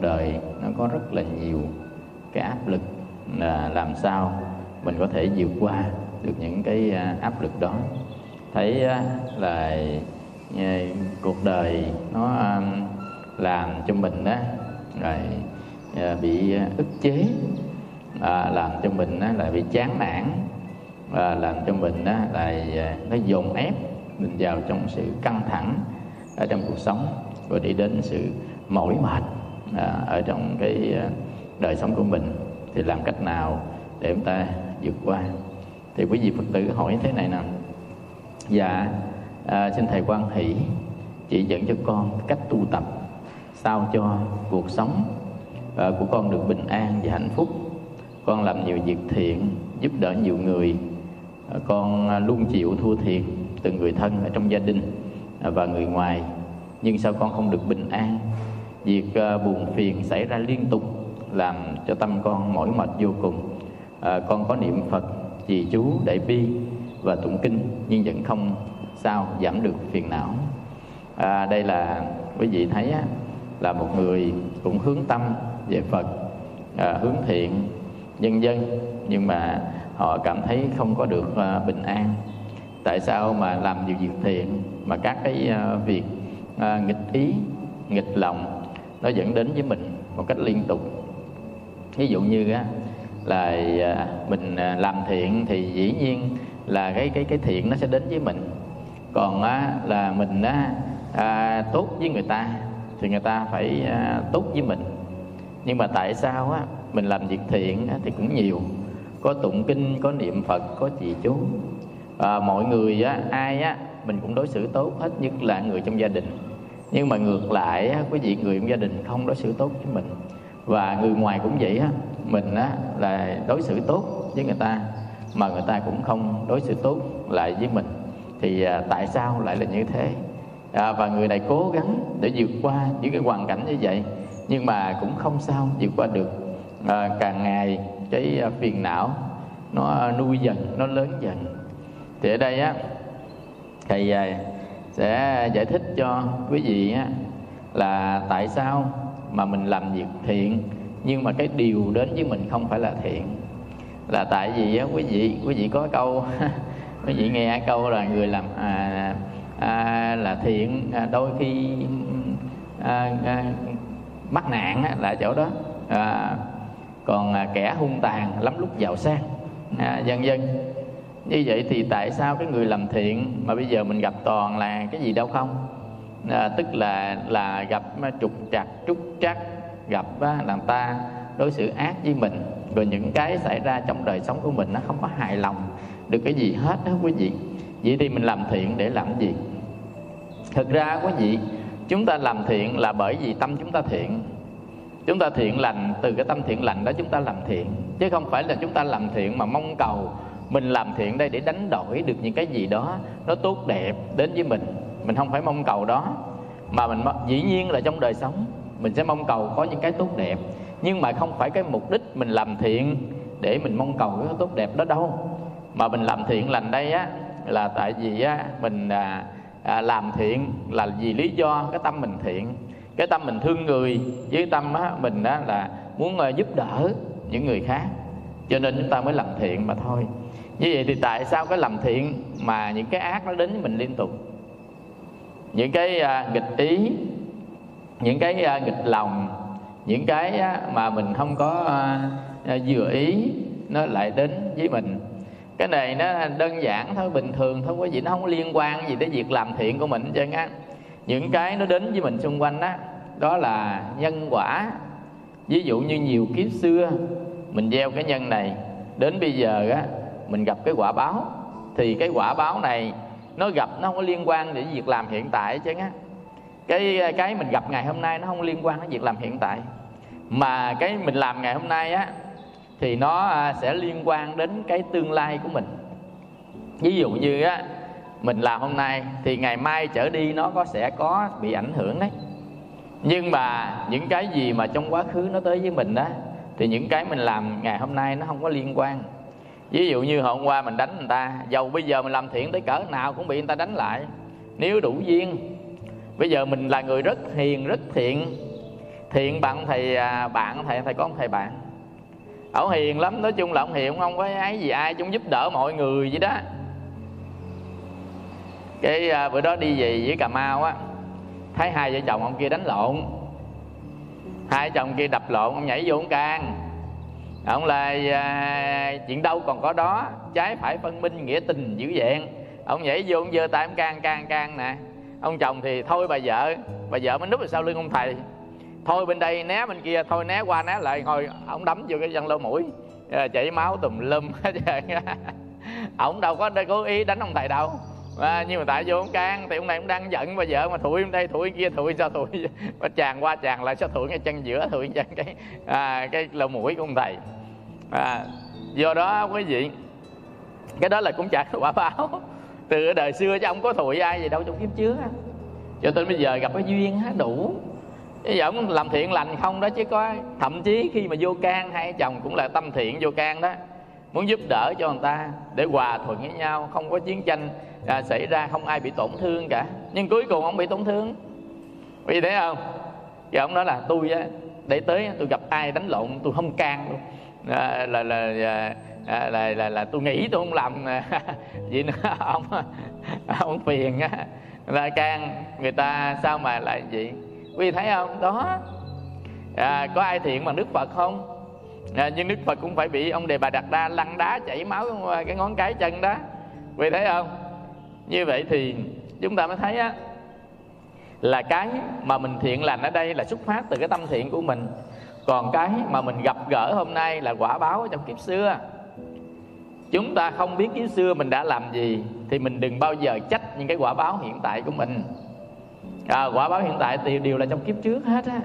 đời nó có rất là nhiều cái áp lực là làm sao mình có thể vượt qua được những cái à, áp lực đó. Thấy à, là à, cuộc đời nó làm cho mình á rồi bị ức chế làm cho mình á, là bị chán nản và làm cho mình á, là nó dồn ép mình vào trong sự căng thẳng ở trong cuộc sống và đi đến sự mỏi mệt. À, ở trong cái à, đời sống của mình thì làm cách nào để chúng ta vượt qua? Thì quý vị phật tử hỏi thế này nè. Dạ à, xin thầy quan hỷ chỉ dẫn cho con cách tu tập sao cho cuộc sống à, của con được bình an và hạnh phúc. Con làm nhiều việc thiện giúp đỡ nhiều người. À, con à, luôn chịu thua thiệt từ người thân ở trong gia đình và người ngoài. Nhưng sao con không được bình an? Việc ờ, buồn phiền xảy ra liên tục làm cho tâm con mỏi mệt vô cùng. À, con có niệm phật trì chú đại bi và tụng kinh nhưng vẫn không sao giảm được phiền não. À, đây là quý vị thấy á, là một người cũng hướng tâm về phật à, hướng thiện nhân dân nhưng mà họ cảm thấy không có được à, bình an. Tại sao mà làm nhiều việc thiện mà các cái à, việc à, nghịch ý nghịch lòng nó dẫn đến với mình một cách liên tục. Ví dụ như á là à, mình à, làm thiện thì dĩ nhiên là cái cái cái thiện nó sẽ đến với mình. Còn á, là mình á, à, tốt với người ta thì người ta phải à, tốt với mình. Nhưng mà tại sao á mình làm việc thiện á, thì cũng nhiều. Có tụng kinh có niệm phật có trì chú. À, mọi người á ai á mình cũng đối xử tốt hết nhất là người trong gia đình nhưng mà ngược lại quý vị người trong gia đình không đối xử tốt với mình. Và người ngoài cũng vậy á mình á là đối xử tốt với người ta mà người ta cũng không đối xử tốt lại với mình. Thì à, tại sao lại là như thế? À, và người này cố gắng để vượt qua những cái hoàn cảnh như vậy nhưng mà cũng không sao vượt qua được. À, càng ngày cái à, phiền não nó nuôi dần nó lớn dần. Thì ở đây á thầy à, sẽ giải thích cho quý vị á, là tại sao mà mình làm việc thiện nhưng mà cái điều đến với mình không phải là thiện. Là tại vì á, quý vị quý vị có câu quý vị nghe câu là người làm à, à, là thiện à, đôi khi à, à, mắc nạn á, là chỗ đó. À, còn à, kẻ hung tàn lắm lúc giàu sang. À, dân dân như vậy thì tại sao cái người làm thiện mà bây giờ mình gặp toàn là cái gì đâu không? À, tức là là gặp à, trục trặc trúc trắc gặp á, làm ta đối xử ác với mình. Rồi những cái xảy ra trong đời sống của mình nó không có hài lòng được cái gì hết đó quý vị. Vậy thì mình làm thiện để làm gì? Thực ra quý vị chúng ta làm thiện là bởi vì tâm chúng ta thiện. Chúng ta thiện lành từ cái tâm thiện lành đó chúng ta làm thiện. Chứ không phải là chúng ta làm thiện mà mong cầu mình làm thiện đây để đánh đổi được những cái gì đó nó tốt đẹp đến với mình. Mình không phải mong cầu đó. Mà mình dĩ nhiên là trong đời sống mình sẽ mong cầu có những cái tốt đẹp. Nhưng mà không phải cái mục đích mình làm thiện để mình mong cầu cái tốt đẹp đó đâu. Mà mình làm thiện lành đây á là tại vì á mình à, à, làm thiện là vì lý do cái tâm mình thiện. Cái tâm mình thương người với tâm á mình á là muốn à, giúp đỡ những người khác. Cho nên chúng ta mới làm thiện mà thôi như vậy thì tại sao cái làm thiện mà những cái ác nó đến với mình liên tục? Những cái à, nghịch ý những cái à, nghịch lòng những cái mà mình không có à, à, vừa ý nó lại đến với mình. Cái này nó đơn giản thôi bình thường thôi quý vị nó không liên quan gì tới việc làm thiện của mình chứ á. Những cái nó đến với mình xung quanh á đó, đó là nhân quả. Ví dụ như nhiều kiếp xưa mình gieo cái nhân này đến bây giờ á mình gặp cái quả báo. Thì cái quả báo này, nó gặp, nó không có liên quan đến việc làm hiện tại chứ á. Cái cái mình gặp ngày hôm nay nó không liên quan đến việc làm hiện tại. Mà cái mình làm ngày hôm nay á, thì nó à, sẽ liên quan đến cái tương lai của mình. Ví dụ như á, mình làm hôm nay thì ngày mai trở đi nó có sẽ có bị ảnh hưởng đấy. Nhưng mà những cái gì mà trong quá khứ nó tới với mình đó thì những cái mình làm ngày hôm nay nó không có liên quan ví dụ như hôm qua mình đánh người ta dầu bây giờ mình làm thiện tới cỡ nào cũng bị người ta đánh lại. Nếu đủ duyên bây giờ mình là người rất hiền rất thiện. Thiện bạn thầy à, bạn thầy thầy có thầy bạn. Ổng hiền lắm nói chung là ông hiền không có ấy gì ai chung giúp đỡ mọi người vậy đó. Cái à, bữa đó đi về với cà mau á thấy hai vợ chồng ông kia đánh lộn. Hai chồng kia đập lộn ông nhảy vô ông can ông là à, chuyện đâu còn có đó. Trái phải phân minh nghĩa tình dữ dẹn. Ông nhảy vô ông giơ tay ông can can can nè. Ông chồng thì thôi bà vợ. Bà vợ mới núp ở sau lưng ông thầy. Thôi bên đây né bên kia thôi né qua né lại ngồi. Ông đấm vô cái chân lô mũi. Ờ, chảy máu tùm lum hết trơn ổng đâu có cố ý đánh ông thầy đâu. À, nhưng mà tại vô ông can thì ông này ông đang giận bà vợ mà thủi bên đây thủi kia thủi sao thủi mà chàng qua chàng lại sao thủi cái chân giữa thủi chân cái à, cái lỗ mũi của ông thầy à, do đó quý vị cái đó là cũng chả quả báo. Từ đời xưa chứ ông có thụi ai gì đâu trong kiếp trước cho tới bây giờ gặp cái duyên đủ. Chứ giờ ông làm thiện lành không đó chứ có thậm chí khi mà vô can hai chồng cũng là tâm thiện vô can đó muốn giúp đỡ cho người ta để hòa thuận với nhau. Không có chiến tranh à, xảy ra không ai bị tổn thương cả. Nhưng cuối cùng ông bị tổn thương. Vì thế không? Thì ông nói là tôi á để tới tôi gặp ai đánh lộn tôi không can luôn à, là, là, là, là, là, là, là tôi nghĩ tôi không làm gì nữa ông ông phiền á. Là can người ta sao mà lại vậy? Quý vị thấy không? Đó. À, có ai thiện bằng đức phật không? À, nhưng đức phật cũng phải bị ông đề bà đặt đa lăn đá chảy máu cái ngón cái chân đó. Quý vị thấy không? Như vậy thì chúng ta mới thấy á là cái mà mình thiện lành ở đây là xuất phát từ cái tâm thiện của mình còn cái mà mình gặp gỡ hôm nay là quả báo trong kiếp xưa. Chúng ta không biết kiếp xưa mình đã làm gì thì mình đừng bao giờ trách những cái quả báo hiện tại của mình. À, quả báo hiện tại thì đều là trong kiếp trước hết á.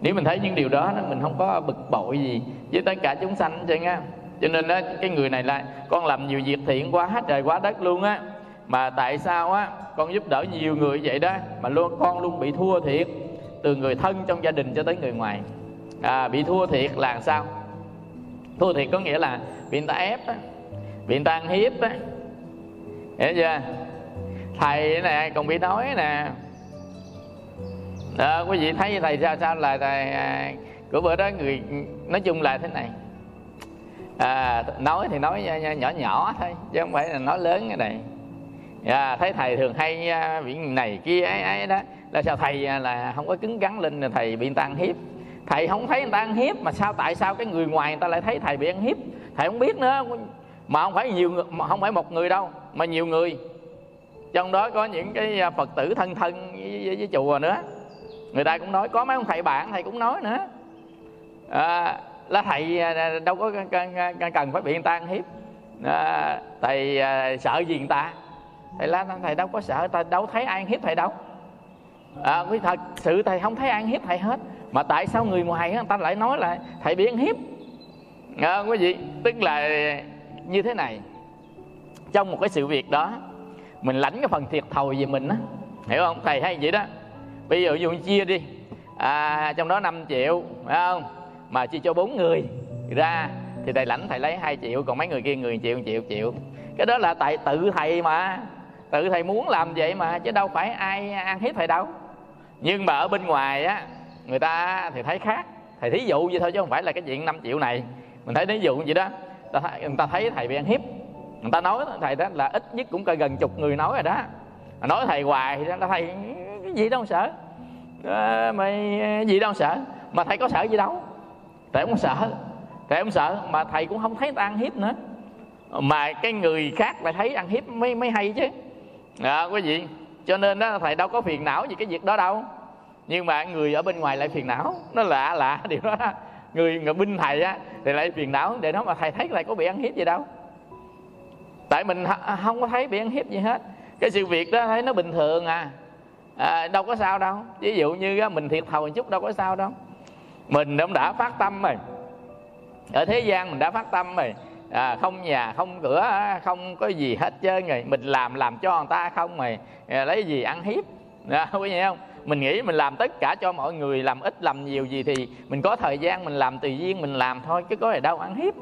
Nếu mình thấy những điều đó mình không có bực bội gì với tất cả chúng sanh chứ nha cho nên đó, cái người này là con làm nhiều việc thiện quá hết trời quá đất luôn á. Mà tại sao á con giúp đỡ nhiều người vậy đó mà luôn con luôn bị thua thiệt từ người thân trong gia đình cho tới người ngoài? À, bị thua thiệt là sao? Thua thiệt có nghĩa là bị người ta ép á bị người ta ăn hiếp á. Hiểu chưa? Thầy nè còn bị nói nè. À, quý vị thấy thầy sao sao là thầy à, của bữa đó người nói chung là thế này. À, nói thì nói nhỏ nhỏ thôi chứ không phải là nói lớn cái này. À, thấy thầy thường hay à, bị này kia ấy ấy đó. Là sao thầy à, là không có cứng rắn lên là thầy bị người ta ăn hiếp? Thầy không thấy người ta ăn hiếp mà sao tại sao cái người ngoài người ta lại thấy thầy bị ăn hiếp? Thầy không biết nữa. Mà không phải nhiều người, mà không phải một người đâu mà nhiều người. Trong đó có những cái à, phật tử thân thân với, với, với chùa nữa. Người ta cũng nói có mấy ông thầy bạn thầy cũng nói nữa. À, là thầy à, à, đâu có cần phải bị người ta ăn hiếp. À, thầy sợ gì người ta? Thầy la thầy đâu có sợ thầy đâu thấy ai ăn hiếp thầy đâu. À, quý thật sự thầy không thấy ai ăn hiếp thầy hết mà tại sao người ngoài người ta lại nói là thầy bị ăn hiếp? À, quý vị tức là như thế này. Trong một cái sự việc đó mình lãnh cái phần thiệt thòi về mình á. Hiểu không? Thầy hay vậy đó. Bây giờ dùng chia đi. À, trong đó 5 triệu phải không? Mà chia cho bốn người ra thì thầy lãnh thầy lấy 2 triệu còn mấy người kia người triệu triệu triệu. Cái đó là tại tự thầy mà. Tự thầy muốn làm vậy mà chứ đâu phải ai ăn hiếp thầy đâu. Nhưng mà ở bên ngoài á người ta thì thấy khác. Thầy thí dụ vậy thôi chứ không phải là cái chuyện 5 triệu này. Mình thấy thí dụ vậy đó. Người ta thấy thầy bị ăn hiếp. Người ta nói thầy đó là ít nhất cũng coi gần chục người nói rồi đó. Nói thầy hoài thì đó thầy cái gì đâu sợ. Ờ, à, mày ờ, gì đâu sợ. Mà thầy có sợ gì đâu. Thầy không sợ. Thầy không sợ. Mà thầy cũng không thấy người ta ăn hiếp nữa. Mà cái người khác lại thấy ăn hiếp mới mới hay chứ. À, quý vị. Cho nên đó thầy đâu có phiền não gì cái việc đó đâu nhưng mà người ở bên ngoài lại phiền não. Nó lạ lạ điều đó, đó. người người binh thầy á thì lại phiền não để nó mà thầy thấy lại có bị ăn hiếp gì đâu. Tại mình không có thấy bị ăn hiếp gì hết. Cái sự việc đó thấy nó bình thường à, à đâu có sao đâu. Ví dụ như mình thiệt thòi một chút đâu có sao đâu. Mình cũng đã phát tâm rồi. Ở thế gian mình đã phát tâm rồi. À, không nhà không cửa không có gì hết trơn rồi. Mình làm làm cho người ta không mày à, lấy gì ăn hiếp? À, quý vị không? Mình nghĩ mình làm tất cả cho mọi người làm ít làm nhiều gì thì mình có thời gian mình làm tùy duyên mình làm thôi chứ có gì đâu ăn hiếp.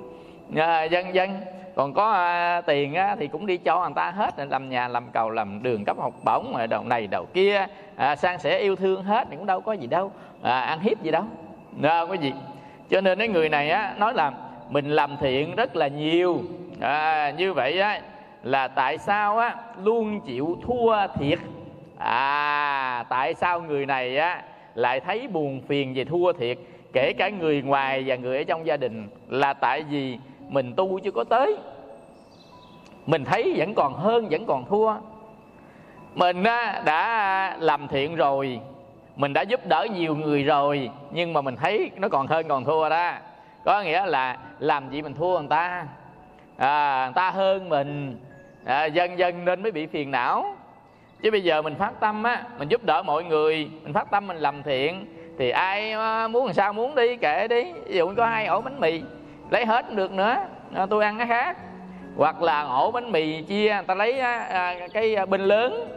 À, dân dân. Còn có à, tiền á, thì cũng đi cho người ta hết làm nhà làm cầu làm đường cấp học bổng rồi đầu này đầu kia. À, sang sẻ yêu thương hết thì cũng đâu có gì đâu. À, ăn hiếp gì đâu. Đâu quý vị. Cho nên cái người này á nói là mình làm thiện rất là nhiều. À, như vậy á là tại sao á luôn chịu thua thiệt? À tại sao người này á lại thấy buồn phiền về thua thiệt kể cả người ngoài và người ở trong gia đình là tại vì mình tu chưa có tới. Mình thấy vẫn còn hơn vẫn còn thua. Mình á, đã làm thiện rồi mình đã giúp đỡ nhiều người rồi nhưng mà mình thấy nó còn hơn còn thua đó. Có nghĩa là làm gì mình thua người ta? À, người ta hơn mình. À, dần dần nên mới bị phiền não chứ bây giờ mình phát tâm á mình giúp đỡ mọi người mình phát tâm mình làm thiện thì ai ờ, muốn làm sao muốn đi kệ đi. Ví dụ có hai ổ bánh mì lấy hết được nữa. À, tôi ăn cái khác. Hoặc là ổ bánh mì chia người ta lấy à, cái binh lớn.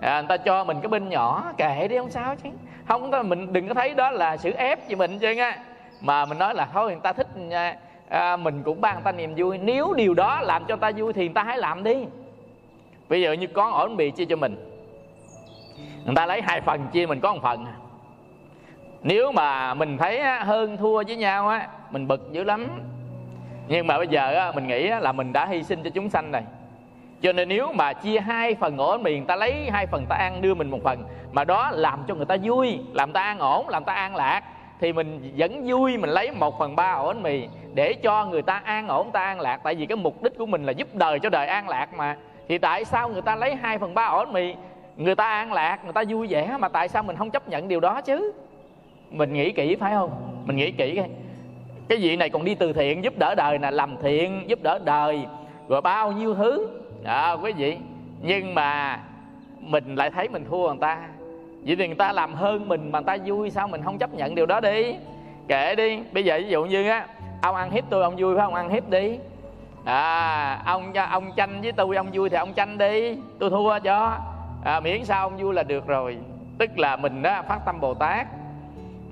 À, người ta cho mình cái binh nhỏ kệ đi không sao chứ. Không có mình đừng có thấy đó là sự ép gì mình chứ nha. Mà mình nói là thôi người ta thích à, mình cũng ban người ta niềm vui. Nếu điều đó làm cho người ta vui thì người ta hãy làm đi. Bây giờ như có ổ bánh mì chia cho mình người ta lấy hai phần chia mình có một phần. Nếu mà mình thấy hơn thua với nhau á mình bực dữ lắm. Nhưng mà bây giờ á, mình nghĩ là mình đã hy sinh cho chúng sanh này cho nên nếu mà chia hai phần ổ bánh mì người ta lấy hai phần ta ăn đưa mình một phần mà đó làm cho người ta vui làm ta an ổn làm ta an lạc thì mình vẫn vui mình lấy một phần ba ổ bánh mì để cho người ta an ổn ta an lạc. Tại vì cái mục đích của mình là giúp đời cho đời an lạc mà. Thì tại sao người ta lấy hai phần ba ổ bánh mì người ta an lạc người ta vui vẻ mà tại sao mình không chấp nhận điều đó chứ? Mình nghĩ kỹ phải không? Mình nghĩ kỹ cái cái vị này còn đi từ thiện giúp đỡ đời nè làm thiện giúp đỡ đời rồi bao nhiêu thứ. À, quý vị. Nhưng mà mình lại thấy mình thua người ta. Vậy thì người ta làm hơn mình mà người ta vui sao mình không chấp nhận điều đó đi? Kể đi. Bây giờ ví dụ như á ông ăn hiếp tôi ông vui phải không? Ăn hiếp đi. À ông ông tranh với tôi ông vui thì ông tranh đi. Tôi thua cho à, miễn sao ông vui là được rồi. Tức là mình đó phát tâm bồ tát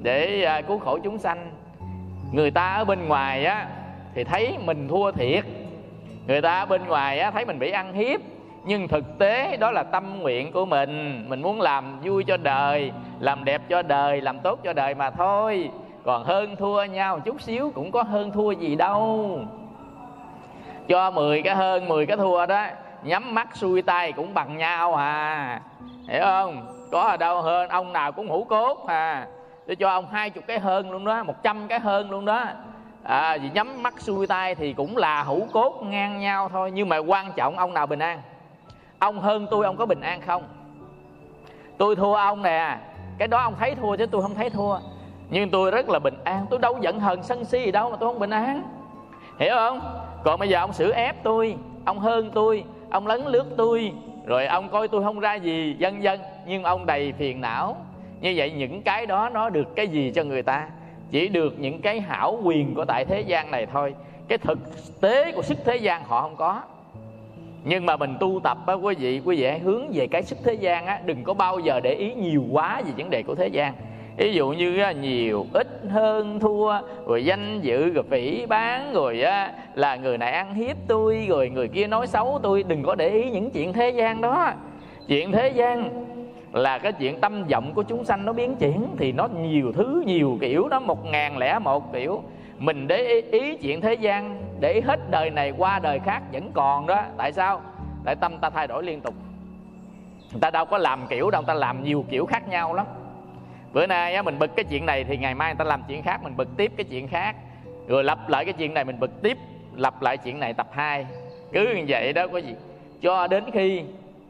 để à, cứu khổ chúng sanh. Người ta ở bên ngoài á thì thấy mình thua thiệt. Người ta ở bên ngoài á thấy mình bị ăn hiếp. Nhưng thực tế đó là tâm nguyện của mình. Mình muốn làm vui cho đời làm đẹp cho đời làm tốt cho đời mà thôi. Còn hơn thua nhau chút xíu cũng có hơn thua gì đâu. Cho 10 cái hơn 10 cái thua đó nhắm mắt xuôi tay cũng bằng nhau à. Hiểu không? Có ở đâu hơn, ông nào cũng hữu cốt à. Tôi cho ông hai chục cái hơn luôn đó, một trăm cái hơn luôn đó. À vì nhắm mắt xuôi tay thì cũng là hữu cốt ngang nhau thôi, nhưng mà quan trọng ông nào bình an? Ông hơn tôi, ông có bình an không? Tôi thua ông nè. Cái đó ông thấy thua chứ tôi không thấy thua. Nhưng tôi rất là bình an, tôi đâu giận hờn sân si gì đâu mà tôi không bình an. Hiểu không? Còn bây giờ ông xử ép tôi, ông hơn tôi ông lấn lướt tôi, rồi ông coi tôi không ra gì, vân vân. Nhưng ông đầy phiền não. Như vậy những cái đó nó được cái gì cho người ta? Chỉ được những cái hảo quyền của tại thế gian này thôi. Cái thực tế của sức thế gian họ không có. Nhưng mà mình tu tập á, quý vị quý vị hãy hướng về cái sức thế gian á. Đừng có bao giờ để ý nhiều quá về vấn đề của thế gian ví dụ như nhiều ít hơn thua rồi danh dự rồi phỉ bán rồi là người này ăn hiếp tôi rồi người kia nói xấu tôi. Đừng có để ý những chuyện thế gian đó. Chuyện thế gian là cái chuyện tâm vọng của chúng sanh nó biến chuyển thì nó nhiều thứ nhiều kiểu nó một ngàn lẻ một kiểu. Mình để ý, ý chuyện thế gian để hết đời này qua đời khác vẫn còn đó. Tại sao? Tại tâm ta thay đổi liên tục. Người ta đâu có làm kiểu đâu người ta làm nhiều kiểu khác nhau lắm bữa nay á, mình bực cái chuyện này thì ngày mai người ta làm chuyện khác mình bực tiếp cái chuyện khác. Rồi lặp lại cái chuyện này mình bực tiếp lặp lại chuyện này tập 2 cứ như vậy đó có gì cho đến khi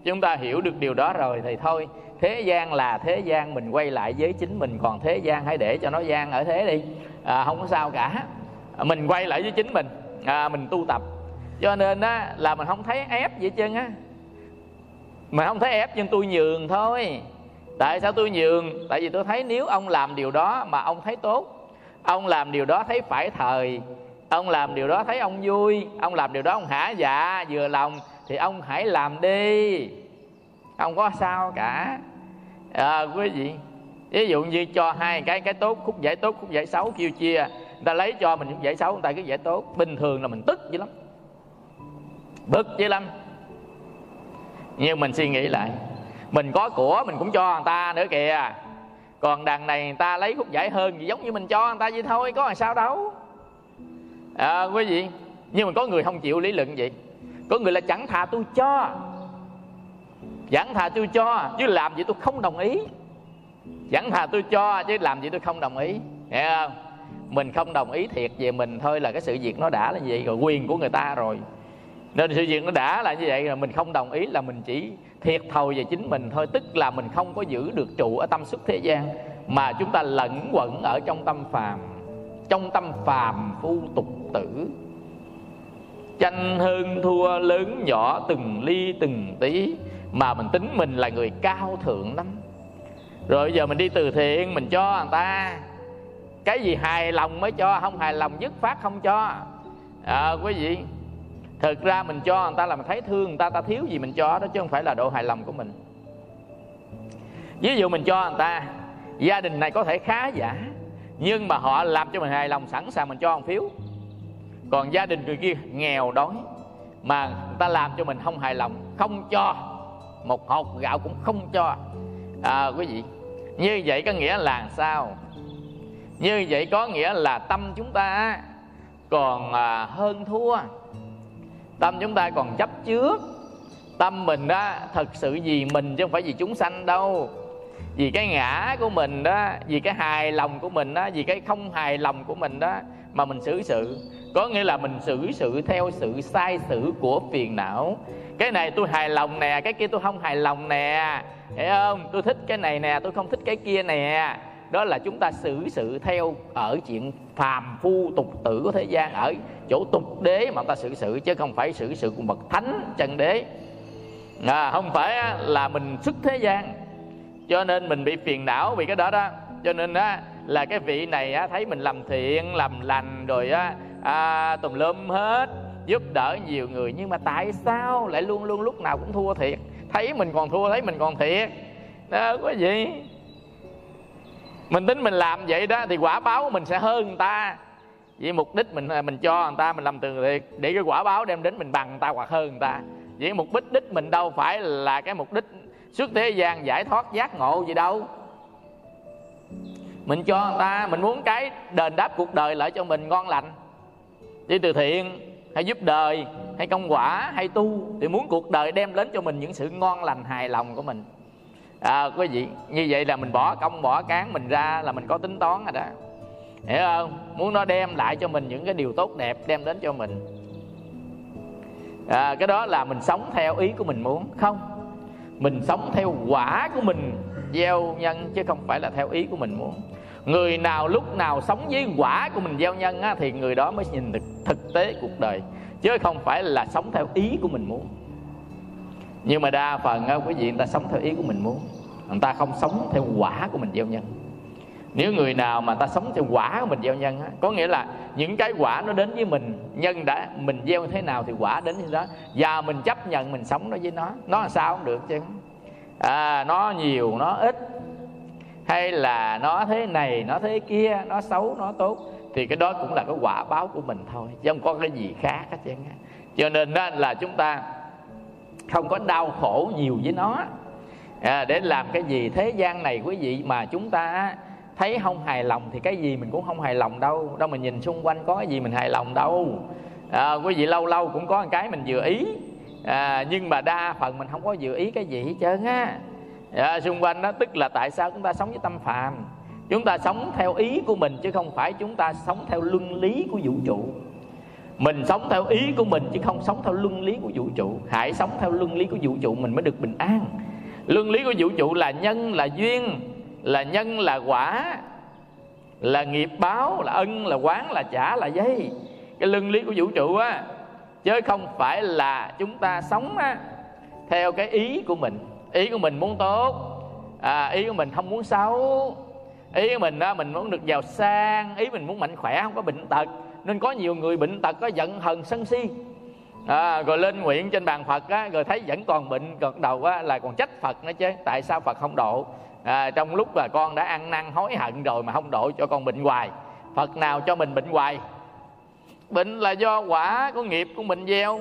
chúng ta hiểu được điều đó rồi thì thôi thế gian là thế gian mình quay lại với chính mình còn thế gian hãy để cho nó gian ở thế đi. À, không có sao cả. À, mình quay lại với chính mình. À, mình tu tập. Cho nên á là mình không thấy ép vậy chân á. Mình không thấy ép nhưng tôi nhường thôi tại sao tôi nhường? Tại vì tôi thấy nếu ông làm điều đó mà ông thấy tốt ông làm điều đó thấy phải thời ông làm điều đó thấy ông vui ông làm điều đó ông hả dạ vừa lòng thì ông hãy làm đi. Không có sao cả. À, quý vị ví dụ như cho hai cái cái tốt khúc giải tốt khúc giải xấu kêu chia người ta lấy cho mình khúc giải xấu người ta cứ giải tốt. Bình thường là mình tức dữ lắm bực dữ lắm. Nhưng mình suy nghĩ lại mình có của mình cũng cho người ta nữa kìa. Còn đằng này người ta lấy khúc giải hơn thì giống như mình cho người ta vậy thôi có làm sao đâu. À, quý vị nhưng mà có người không chịu lý luận vậy. Có người là chẳng thà tôi cho. Chẳng thà tôi cho chứ làm gì tôi không đồng ý. Chẳng thà tôi cho chứ làm gì tôi không đồng ý. Nghe không? Mình không đồng ý thiệt về mình thôi là cái sự việc nó đã là vậy rồi quyền của người ta rồi. Nên sự việc nó đã là như vậy là mình không đồng ý là mình chỉ thiệt thòi về chính mình thôi tức là mình không có giữ được trụ ở tâm xuất thế gian mà chúng ta lẫn quẩn ở trong tâm phàm. Trong tâm phàm phu tục tử. Tranh hơn thua lớn nhỏ từng ly từng tí mà mình tính mình là người cao thượng lắm. Rồi giờ mình đi từ thiện mình cho người ta. Cái gì hài lòng mới cho không hài lòng dứt phát không cho. À, quý vị thực ra mình cho người ta là mình thấy thương người ta ta thiếu gì mình cho đó chứ không phải là độ hài lòng của mình. Ví dụ mình cho người ta gia đình này có thể khá giả nhưng mà họ làm cho mình hài lòng sẵn sàng mình cho một phiếu. Còn gia đình người kia nghèo đói mà người ta làm cho mình không hài lòng không cho. Một hột gạo cũng không cho. À, quý vị như vậy có nghĩa là sao? Như vậy có nghĩa là tâm chúng ta còn à, hơn thua tâm chúng ta còn chấp trước. Tâm mình đó, thật sự vì mình chứ không phải vì chúng sanh đâu. Vì cái ngã của mình đó, vì cái hài lòng của mình đó, vì cái không hài lòng của mình đó mà mình xử sự. Có nghĩa là mình xử sự theo sự sai sự của phiền não. Cái này tôi hài lòng nè, cái kia tôi không hài lòng nè. Hiểu không? Tôi thích cái này nè, tôi không thích cái kia nè đó là chúng ta xử sự theo ở chuyện phàm phu tục tử của thế gian ở chỗ tục đế mà ta xử sự chứ không phải xử sự của bậc thánh chân đế. À, không phải là mình xuất thế gian cho nên mình bị phiền não vì cái đó đó. Cho nên á là cái vị này á, thấy mình làm thiện làm lành rồi á à, tùm lum hết giúp đỡ nhiều người. Nhưng mà tại sao lại luôn luôn lúc nào cũng thua thiệt? Thấy mình còn thua thấy mình còn thiệt. Đó có gì? Mình tính mình làm vậy đó thì quả báo mình sẽ hơn người ta. Vì mục đích mình à, mình cho người ta, mình làm từ thiệt, để cái quả báo đem đến mình bằng người ta hoặc hơn người ta. Vì mục đích đích mình đâu phải là cái mục đích xuất thế gian giải thoát giác ngộ gì đâu. Mình cho người ta, mình muốn cái đền đáp cuộc đời lại cho mình ngon lành. Đi từ thiện, hay giúp đời, hay công quả, hay tu, thì muốn cuộc đời đem đến cho mình những sự ngon lành hài lòng của mình à, quý vị như vậy là mình bỏ công bỏ cán mình ra là mình có tính toán rồi đó. Hiểu không? Muốn nó đem lại cho mình những cái điều tốt đẹp đem đến cho mình. À, cái đó là mình sống theo ý của mình muốn không. Mình sống theo quả của mình gieo nhân chứ không phải là theo ý của mình muốn. Người nào lúc nào sống với quả của mình gieo nhân á, thì người đó mới nhìn được thực tế cuộc đời chứ không phải là sống theo ý của mình muốn. Nhưng mà đa phần quý vị người ta sống theo ý của mình muốn người ta không sống theo quả của mình gieo nhân. Nếu người nào mà ta sống theo quả của mình gieo nhân á, có nghĩa là những cái quả nó đến với mình nhân đã mình gieo thế nào thì quả đến như đó và mình chấp nhận mình sống nó với nó. Nó là sao cũng được chứ. À, nó nhiều nó ít. Hay là nó thế này nó thế kia nó xấu nó tốt. Thì cái đó cũng là cái quả báo của mình thôi chứ không có cái gì khác hết trơn cho nên đó là chúng ta không có đau khổ nhiều với nó à, để làm cái gì thế gian này quý vị mà chúng ta thấy không hài lòng thì cái gì mình cũng không hài lòng đâu. Đâu mà nhìn xung quanh có cái gì mình hài lòng đâu. À, quý vị lâu lâu cũng có một cái mình vừa ý. À, nhưng mà đa phần mình không có vừa ý cái gì hết trơn á. À, xung quanh đó tức là tại sao chúng ta sống với tâm phàm? Chúng ta sống theo ý của mình chứ không phải chúng ta sống theo luân lý của vũ trụ. Mình sống theo ý của mình chứ không sống theo luân lý của vũ trụ. Hãy sống theo luân lý của vũ trụ mình mới được bình an luân lý của vũ trụ là nhân là duyên là nhân là quả là nghiệp báo là ân là quán là trả là dây. Cái luân lý của vũ trụ á chứ không phải là chúng ta sống á, theo cái ý của mình. Ý của mình muốn tốt à, ý của mình không muốn xấu. Ý của mình á, mình muốn được giàu sang ý mình muốn mạnh khỏe không có bệnh tật. Nên có nhiều người bệnh tật có giận hờn sân si à, rồi lên nguyện trên bàn phật á, rồi thấy vẫn còn bệnh gật đầu á, là còn trách phật nữa chứ. Tại sao phật không độ? À, trong lúc là con đã ăn năn hối hận rồi mà không độ cho con bệnh hoài. Phật nào cho mình bệnh hoài? Bệnh là do quả của nghiệp của mình gieo.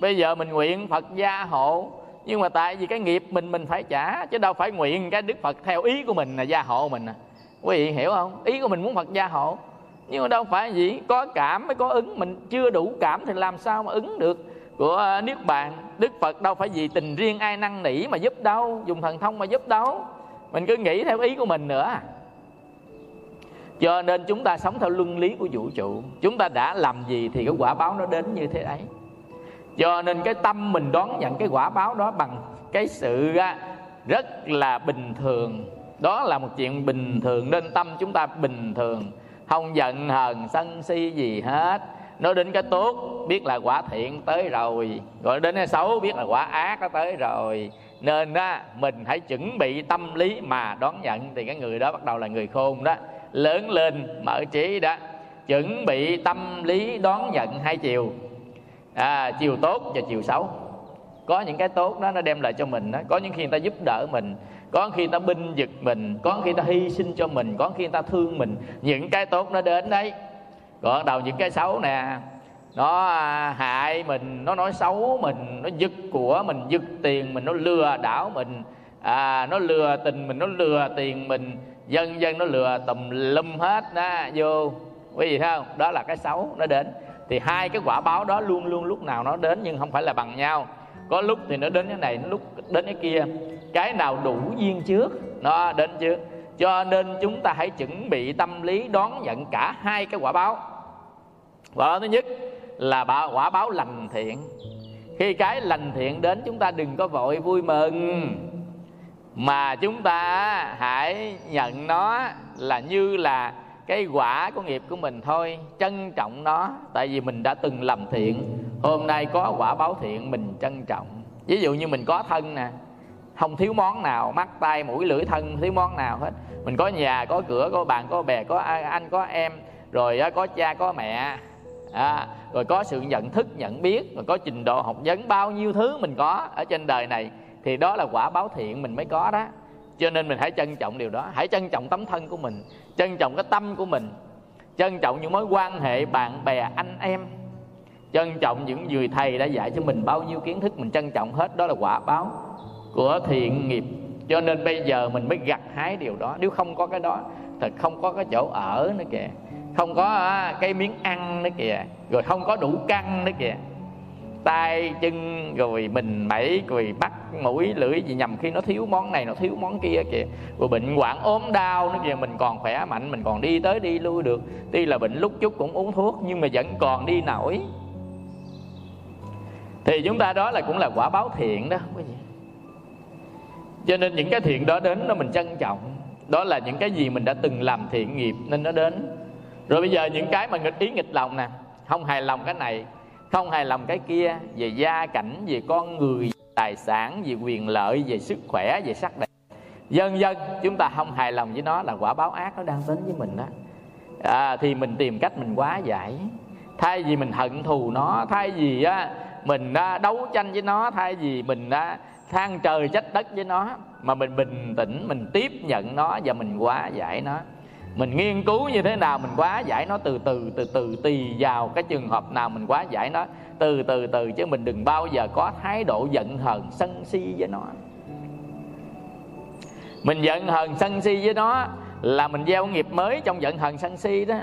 Bây giờ mình nguyện phật gia hộ. Nhưng mà tại vì cái nghiệp mình mình phải trả chứ đâu phải nguyện cái đức phật theo ý của mình là gia hộ mình à. Quý vị hiểu không? Ý của mình muốn phật gia hộ nhưng mà đâu phải gì, có cảm mới có ứng, mình chưa đủ cảm thì làm sao mà ứng được? Của niết bàn, đức phật đâu phải vì tình riêng ai năn nỉ mà giúp đâu, dùng thần thông mà giúp đâu. Mình cứ nghĩ theo ý của mình nữa. Cho nên chúng ta sống theo luân lý của vũ trụ. Chúng ta đã làm gì thì cái quả báo nó đến như thế ấy. Cho nên cái tâm mình đón nhận cái quả báo đó bằng cái sự rất là bình thường. Đó là một chuyện bình thường nên tâm chúng ta bình thường không giận hờn sân si gì hết. Nói đến cái tốt biết là quả thiện tới rồi. Gọi đến cái xấu biết là quả ác nó tới rồi. Nên đó mình hãy chuẩn bị tâm lý mà đón nhận. Thì cái người đó bắt đầu là người khôn đó. Lớn lên mở trí đó. Chuẩn bị tâm lý đón nhận hai chiều. À, chiều tốt và chiều xấu. Có những cái tốt đó nó đem lại cho mình đó có những khi người ta giúp đỡ mình có khi ta binh vực mình có khi ta hy sinh cho mình có khi ta thương mình. Những cái tốt nó đến đấy. Còn đầu những cái xấu nè nó à, hại mình nó nói xấu mình nó giật của mình giật tiền mình nó lừa đảo mình. À, nó lừa tình mình nó lừa tiền mình. Dân dân nó lừa tùm lum hết đó vô. Quý vị thấy không? Đó là cái xấu nó đến. Thì hai cái quả báo đó luôn luôn lúc nào nó đến nhưng không phải là bằng nhau. Có lúc thì nó đến cái này lúc đến cái kia cái nào đủ duyên trước. Nó đến trước cho nên chúng ta hãy chuẩn bị tâm lý đón nhận cả hai cái quả báo. Quả báo thứ nhất là quả báo lành thiện. Khi cái lành thiện đến, chúng ta đừng có vội vui mừng. Mà chúng ta hãy nhận nó là như là cái quả của nghiệp của mình thôi, trân trọng nó. Tại vì mình đã từng làm thiện, hôm nay có quả báo thiện mình trân trọng. Ví dụ như mình có thân nè không thiếu món nào mắt tay mũi lưỡi thân thiếu món nào hết. Mình có nhà có cửa có bạn có bè có anh có em rồi có cha có mẹ à, rồi có sự nhận thức nhận biết rồi có trình độ học vấn bao nhiêu thứ mình có ở trên đời này thì đó là quả báo thiện mình mới có đó. Cho nên mình hãy trân trọng điều đó. Hãy trân trọng tấm thân của mình trân trọng cái tâm của mình trân trọng những mối quan hệ bạn bè anh em. Trân trọng những người thầy đã dạy cho mình bao nhiêu kiến thức mình trân trọng hết đó là quả báo của thiện nghiệp. Cho nên bây giờ mình mới gặt hái điều đó. Nếu không có cái đó, thật không có cái chỗ ở nữa kìa. Không có à, cái miếng ăn nữa kìa. Rồi không có đủ căn nữa kìa. Tay, chân, rồi mình mẩy, rồi bắt mũi, lưỡi gì nhầm khi nó thiếu món này, nó thiếu món kia kìa. Rồi bệnh hoạn ốm đau nó kìa. Mình còn khỏe mạnh, mình còn đi tới đi lui được. Tuy là bệnh lúc chút cũng uống thuốc, nhưng mà vẫn còn đi nổi. Thì chúng ta đó là cũng là quả báo thiện đó, quý vị cho nên những cái thiện đó đến nó mình trân trọng. Đó là những cái gì mình đã từng làm thiện nghiệp nên nó đến. Rồi bây giờ những cái mà nghịch ý nghịch lòng nè. Không hài lòng cái này không hài lòng cái kia. Về gia cảnh về con người tài sản về quyền lợi về sức khỏe về sắc đẹp. Dân dân chúng ta không hài lòng với nó là quả báo ác nó đang đến với mình đó à, thì mình tìm cách mình quá giải. Thay vì mình hận thù nó thay vì á, mình á, đấu tranh với nó thay vì mình á, than trời trách đất với nó, mà mình bình tĩnh, mình tiếp nhận nó và mình quá giải nó. Mình nghiên cứu như thế nào mình quá giải nó từ từ từ từ, tùy vào cái trường hợp nào mình quá giải nó. Từ từ từ chứ mình đừng bao giờ có thái độ giận hờn sân si với nó. Mình giận hờn sân si với nó là mình gieo nghiệp mới trong giận hờn sân si đó.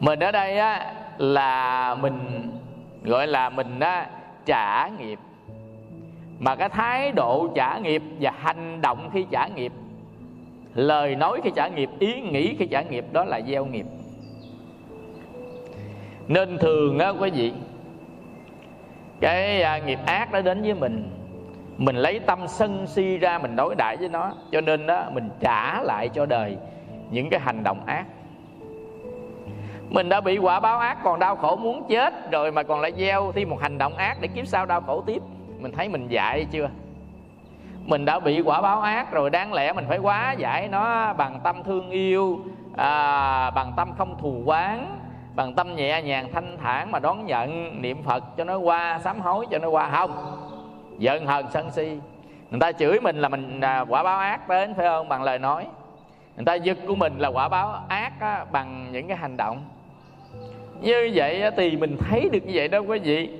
Mình ở đây á là mình, gọi là mình á trả nghiệp mà cái thái độ trả nghiệp và hành động khi trả nghiệp lời nói khi trả nghiệp ý nghĩ khi trả nghiệp đó là gieo nghiệp. Nên thường á quý vị cái à, nghiệp ác nó đến với mình mình lấy tâm sân si ra mình đối đãi với nó cho nên đó mình trả lại cho đời những cái hành động ác. Mình đã bị quả báo ác còn đau khổ muốn chết rồi mà còn lại gieo thêm một hành động ác để kiếp sau đau khổ tiếp mình thấy mình dạy chưa? Mình đã bị quả báo ác rồi đáng lẽ mình phải quá giải nó bằng tâm thương yêu à, bằng tâm không thù quán bằng tâm nhẹ nhàng thanh thản mà đón nhận niệm phật cho nó qua sám hối cho nó qua. Không giận hờn sân si. Người ta chửi mình là mình à, quả báo ác đến phải không? Bằng lời nói. Người ta giật của mình là quả báo ác á, bằng những cái hành động. Như vậy á, thì mình thấy được như vậy đó quý vị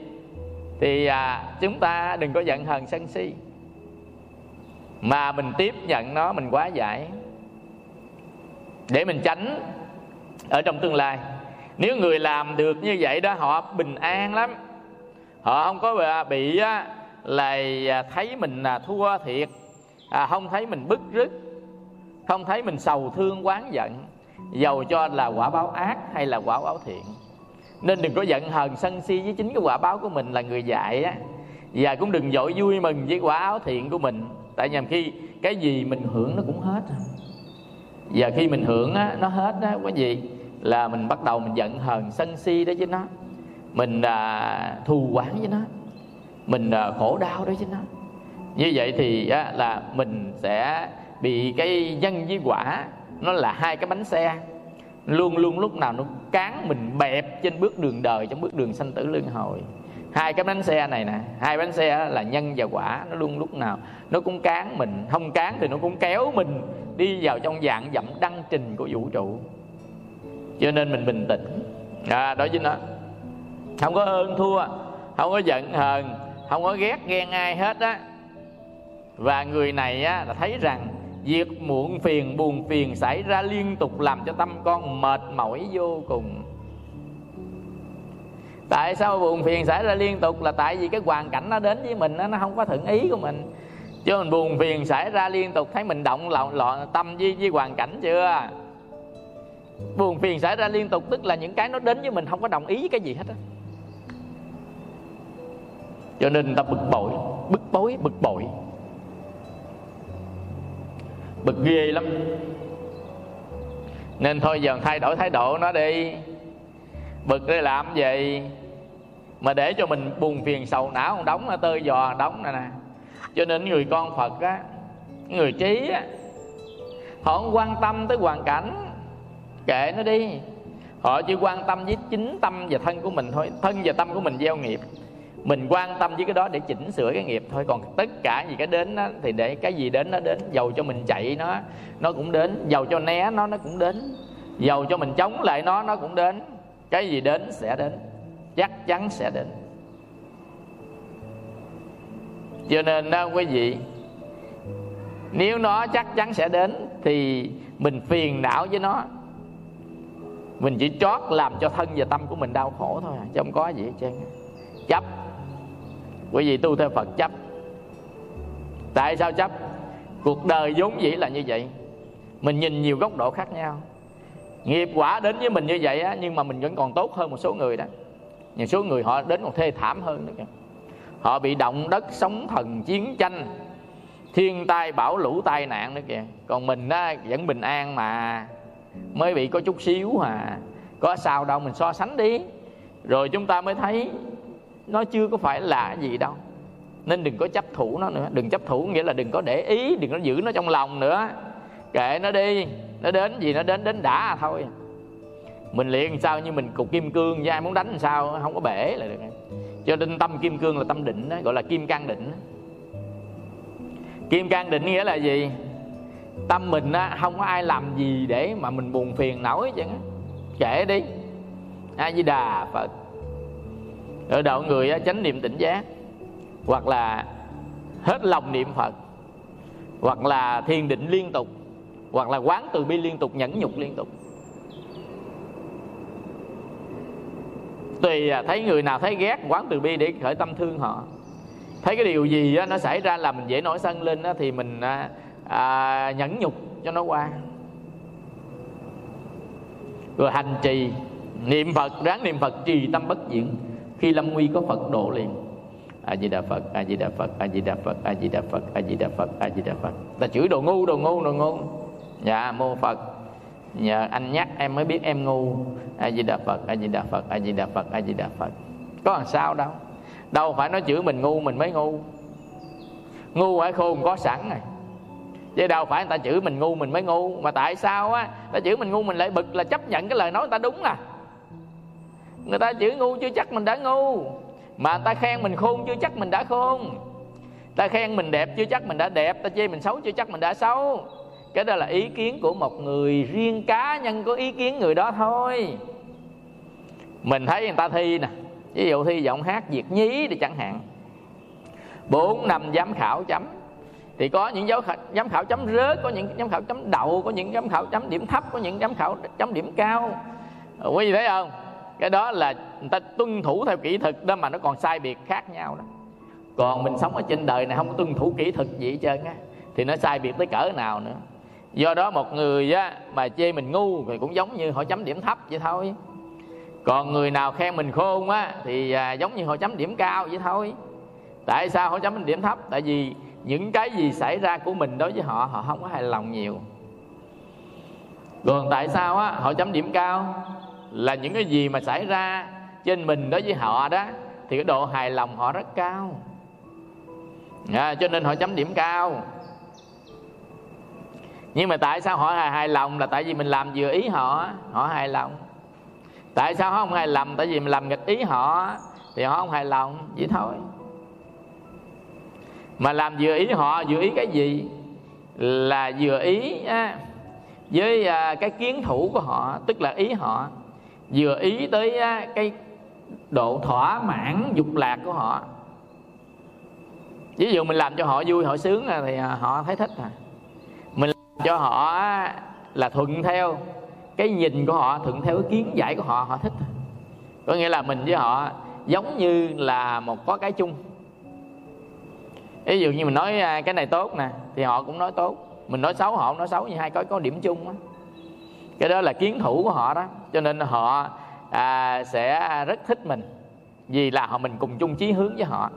thì à, chúng ta đừng có giận hờn sân si. Mà mình tiếp nhận nó mình quá giải. Để mình tránh ở trong tương lai. Nếu người làm được như vậy đó họ bình an lắm. Họ không có à, bị là thấy mình à, thua thiệt. À, không thấy mình bức rứt. Không thấy mình sầu thương quán giận. Dầu cho là quả báo ác hay là quả báo thiện nên đừng có giận hờn sân si với chính cái quả báo của mình là người dạy á. Và cũng đừng dội vui mừng với quả áo thiện của mình. Tại nhằm khi cái gì mình hưởng nó cũng hết. Và khi mình hưởng á, nó hết á quý gì là mình bắt đầu mình giận hờn sân si đó với nó. Mình à, thù quán với nó. Mình à, khổ đau đó với nó. Như vậy thì á, là mình sẽ bị cái nhân với quả nó là hai cái bánh xe luôn luôn lúc nào nó cán mình bẹp trên bước đường đời trong bước đường sanh tử luân hồi. Hai cái bánh xe này nè hai bánh xe là nhân và quả nó luôn lúc nào nó cũng cán mình. Không cán thì nó cũng kéo mình đi vào trong dạng dặm đăng trình của vũ trụ. Cho nên mình bình tĩnh. À, đó chính nó không có ơn thua không có giận hờn không có ghét ghen ai hết á. Và người này á là thấy rằng việc muộn phiền buồn phiền xảy ra liên tục làm cho tâm con mệt mỏi vô cùng. Tại sao buồn phiền xảy ra liên tục? Là tại vì cái hoàn cảnh nó đến với mình nó không có thuận ý của mình. Chứ mình buồn phiền xảy ra liên tục thấy mình động loạn, lọ tâm với, với hoàn cảnh chưa? Buồn phiền xảy ra liên tục tức là những cái nó đến với mình không có đồng ý với cái gì hết á. Cho nên người ta bực bội bức bối bực bội bực ghê lắm. Nên thôi giờ thay đổi thái độ nó đi. Bực để làm gì? Mà để cho mình buồn phiền sầu não một đóng tơi giò, đóng này nè. Cho nên người con phật á người trí á, họ không quan tâm tới hoàn cảnh. Kệ nó đi. Họ chỉ quan tâm với chính tâm và thân của mình thôi. Thân và tâm của mình gieo nghiệp mình quan tâm với cái đó để chỉnh sửa cái nghiệp thôi. Còn tất cả gì cái đến đó, thì để cái gì đến nó đến. Dầu cho mình chạy nó nó cũng đến. Dầu cho né nó nó cũng đến. Dầu cho mình chống lại nó nó cũng đến. Cái gì đến sẽ đến. Chắc chắn sẽ đến. Cho nên đó quý vị nếu nó chắc chắn sẽ đến thì mình phiền não với nó. Mình chỉ chót làm cho thân và tâm của mình đau khổ thôi à. chứ không có gì hết trơn chấp quý vị tu theo phật chấp. Tại sao chấp? Cuộc đời vốn dĩ là như vậy. Mình nhìn nhiều góc độ khác nhau. Nghiệp quả đến với mình như vậy á, nhưng mà mình vẫn còn tốt hơn một số người đó. Nhiều số người họ đến còn thê thảm hơn nữa kìa. Họ bị động đất sóng thần chiến tranh. Thiên tai bão lũ tai nạn nữa kìa. Còn mình á, vẫn bình an mà. Mới bị có chút xíu à. Có sao đâu, mình so sánh đi. Rồi chúng ta mới thấy nó chưa có phải là gì đâu. Nên đừng có chấp thủ nó nữa. Đừng chấp thủ nghĩa là đừng có để ý đừng có giữ nó trong lòng nữa. Kệ nó đi. Nó đến gì nó đến đến đã à thôi. Mình liền sao như mình cục kim cương với ai muốn đánh làm sao không có bể là được. Cho nên tâm kim cương là tâm định đó, gọi là kim can định kim can định nghĩa là gì? Tâm mình á, không có ai làm gì để mà mình buồn phiền nổi chứ kể đi. A di đà phật ở đạo người á, chánh niệm tỉnh giác hoặc là hết lòng niệm phật hoặc là thiền định liên tục hoặc là quán từ bi liên tục nhẫn nhục liên tục. Tùy à, thấy người nào thấy ghét quán từ bi để khởi tâm thương họ. Thấy cái điều gì á, nó xảy ra là mình dễ nổi sân lên á, thì mình à, à, nhẫn nhục cho nó qua. Rồi hành trì niệm phật ráng niệm phật trì tâm bất diệt khi lâm nguy có phật độ liền. A di đà phật a di đà phật a di đà phật a di đà phật a di đà phật a di đà phật ta chửi đồ ngu đồ ngu đồ ngu. Dạ mô phật. Nhờ anh nhắc em mới biết em ngu. A di đà phật a di đà phật a di đà phật a di đà phật có làm sao đâu. Đâu phải nói chửi mình ngu, mình mới ngu. Ngu phải khôn có sẵn này. chứ đâu phải người ta chửi mình ngu, mình mới ngu. Mà tại sao á? Ta chửi mình ngu, mình lại bực là chấp nhận cái lời nói người ta đúng à? Người ta chửi ngu chưa chắc mình đã ngu. Mà người ta khen mình khôn chưa chắc mình đã khôn. Ta khen mình đẹp chưa chắc mình đã đẹp. Ta chê mình xấu chưa chắc mình đã xấu. Cái đó là ý kiến của một người riêng cá nhân có ý kiến người đó thôi. Mình thấy người ta thi nè. Ví dụ thi giọng hát việt nhí thì chẳng hạn. Bốn năm giám khảo chấm. Thì có những giáo khảo, giám khảo chấm rớt có những giám khảo chấm đậu có những giám khảo chấm điểm thấp có những giám khảo chấm điểm cao. Quý vị thấy không? Cái đó là người ta tuân thủ theo kỹ thuật đó mà nó còn sai biệt khác nhau đó. Còn mình sống ở trên đời này không có tuân thủ kỹ thuật gì hết trơn á thì nó sai biệt tới cỡ nào nữa. Do đó một người á mà chê mình ngu thì cũng giống như họ chấm điểm thấp vậy thôi. Còn người nào khen mình khôn á thì à, giống như họ chấm điểm cao vậy thôi. Tại sao họ chấm điểm thấp? Tại vì những cái gì xảy ra của mình đối với họ họ không có hài lòng nhiều. Còn tại sao á họ chấm điểm cao? Là những cái gì mà xảy ra trên mình đối với họ đó thì cái độ hài lòng họ rất cao. À, cho nên họ chấm điểm cao. Nhưng mà tại sao họ hài, lòng là tại vì mình làm vừa ý họ họ hài lòng. Tại sao họ không hài lòng? Tại vì mình làm nghịch ý họ thì họ không hài lòng. Vậy thôi. Mà làm vừa ý họ vừa ý cái gì? Là vừa ý á, với à, cái kiến thủ của họ tức là ý họ vừa ý tới cái độ thỏa mãn dục lạc của họ. Ví dụ mình làm cho họ vui, họ sướng à, thì à, họ thấy thích à. Mình làm cho họ là thuận theo. Cái nhìn của họ thuận theo, cái kiến giải của họ họ thích à. có nghĩa là mình với họ giống như là một có cái chung. Ví dụ như mình nói cái này tốt nè, thì họ cũng nói tốt. Mình nói xấu họ cũng nói xấu như hai có có điểm chung đó cái đó là kiến thủ của họ đó. Cho nên họ à, sẽ rất thích mình. Vì là họ mình cùng chung chí hướng với họ.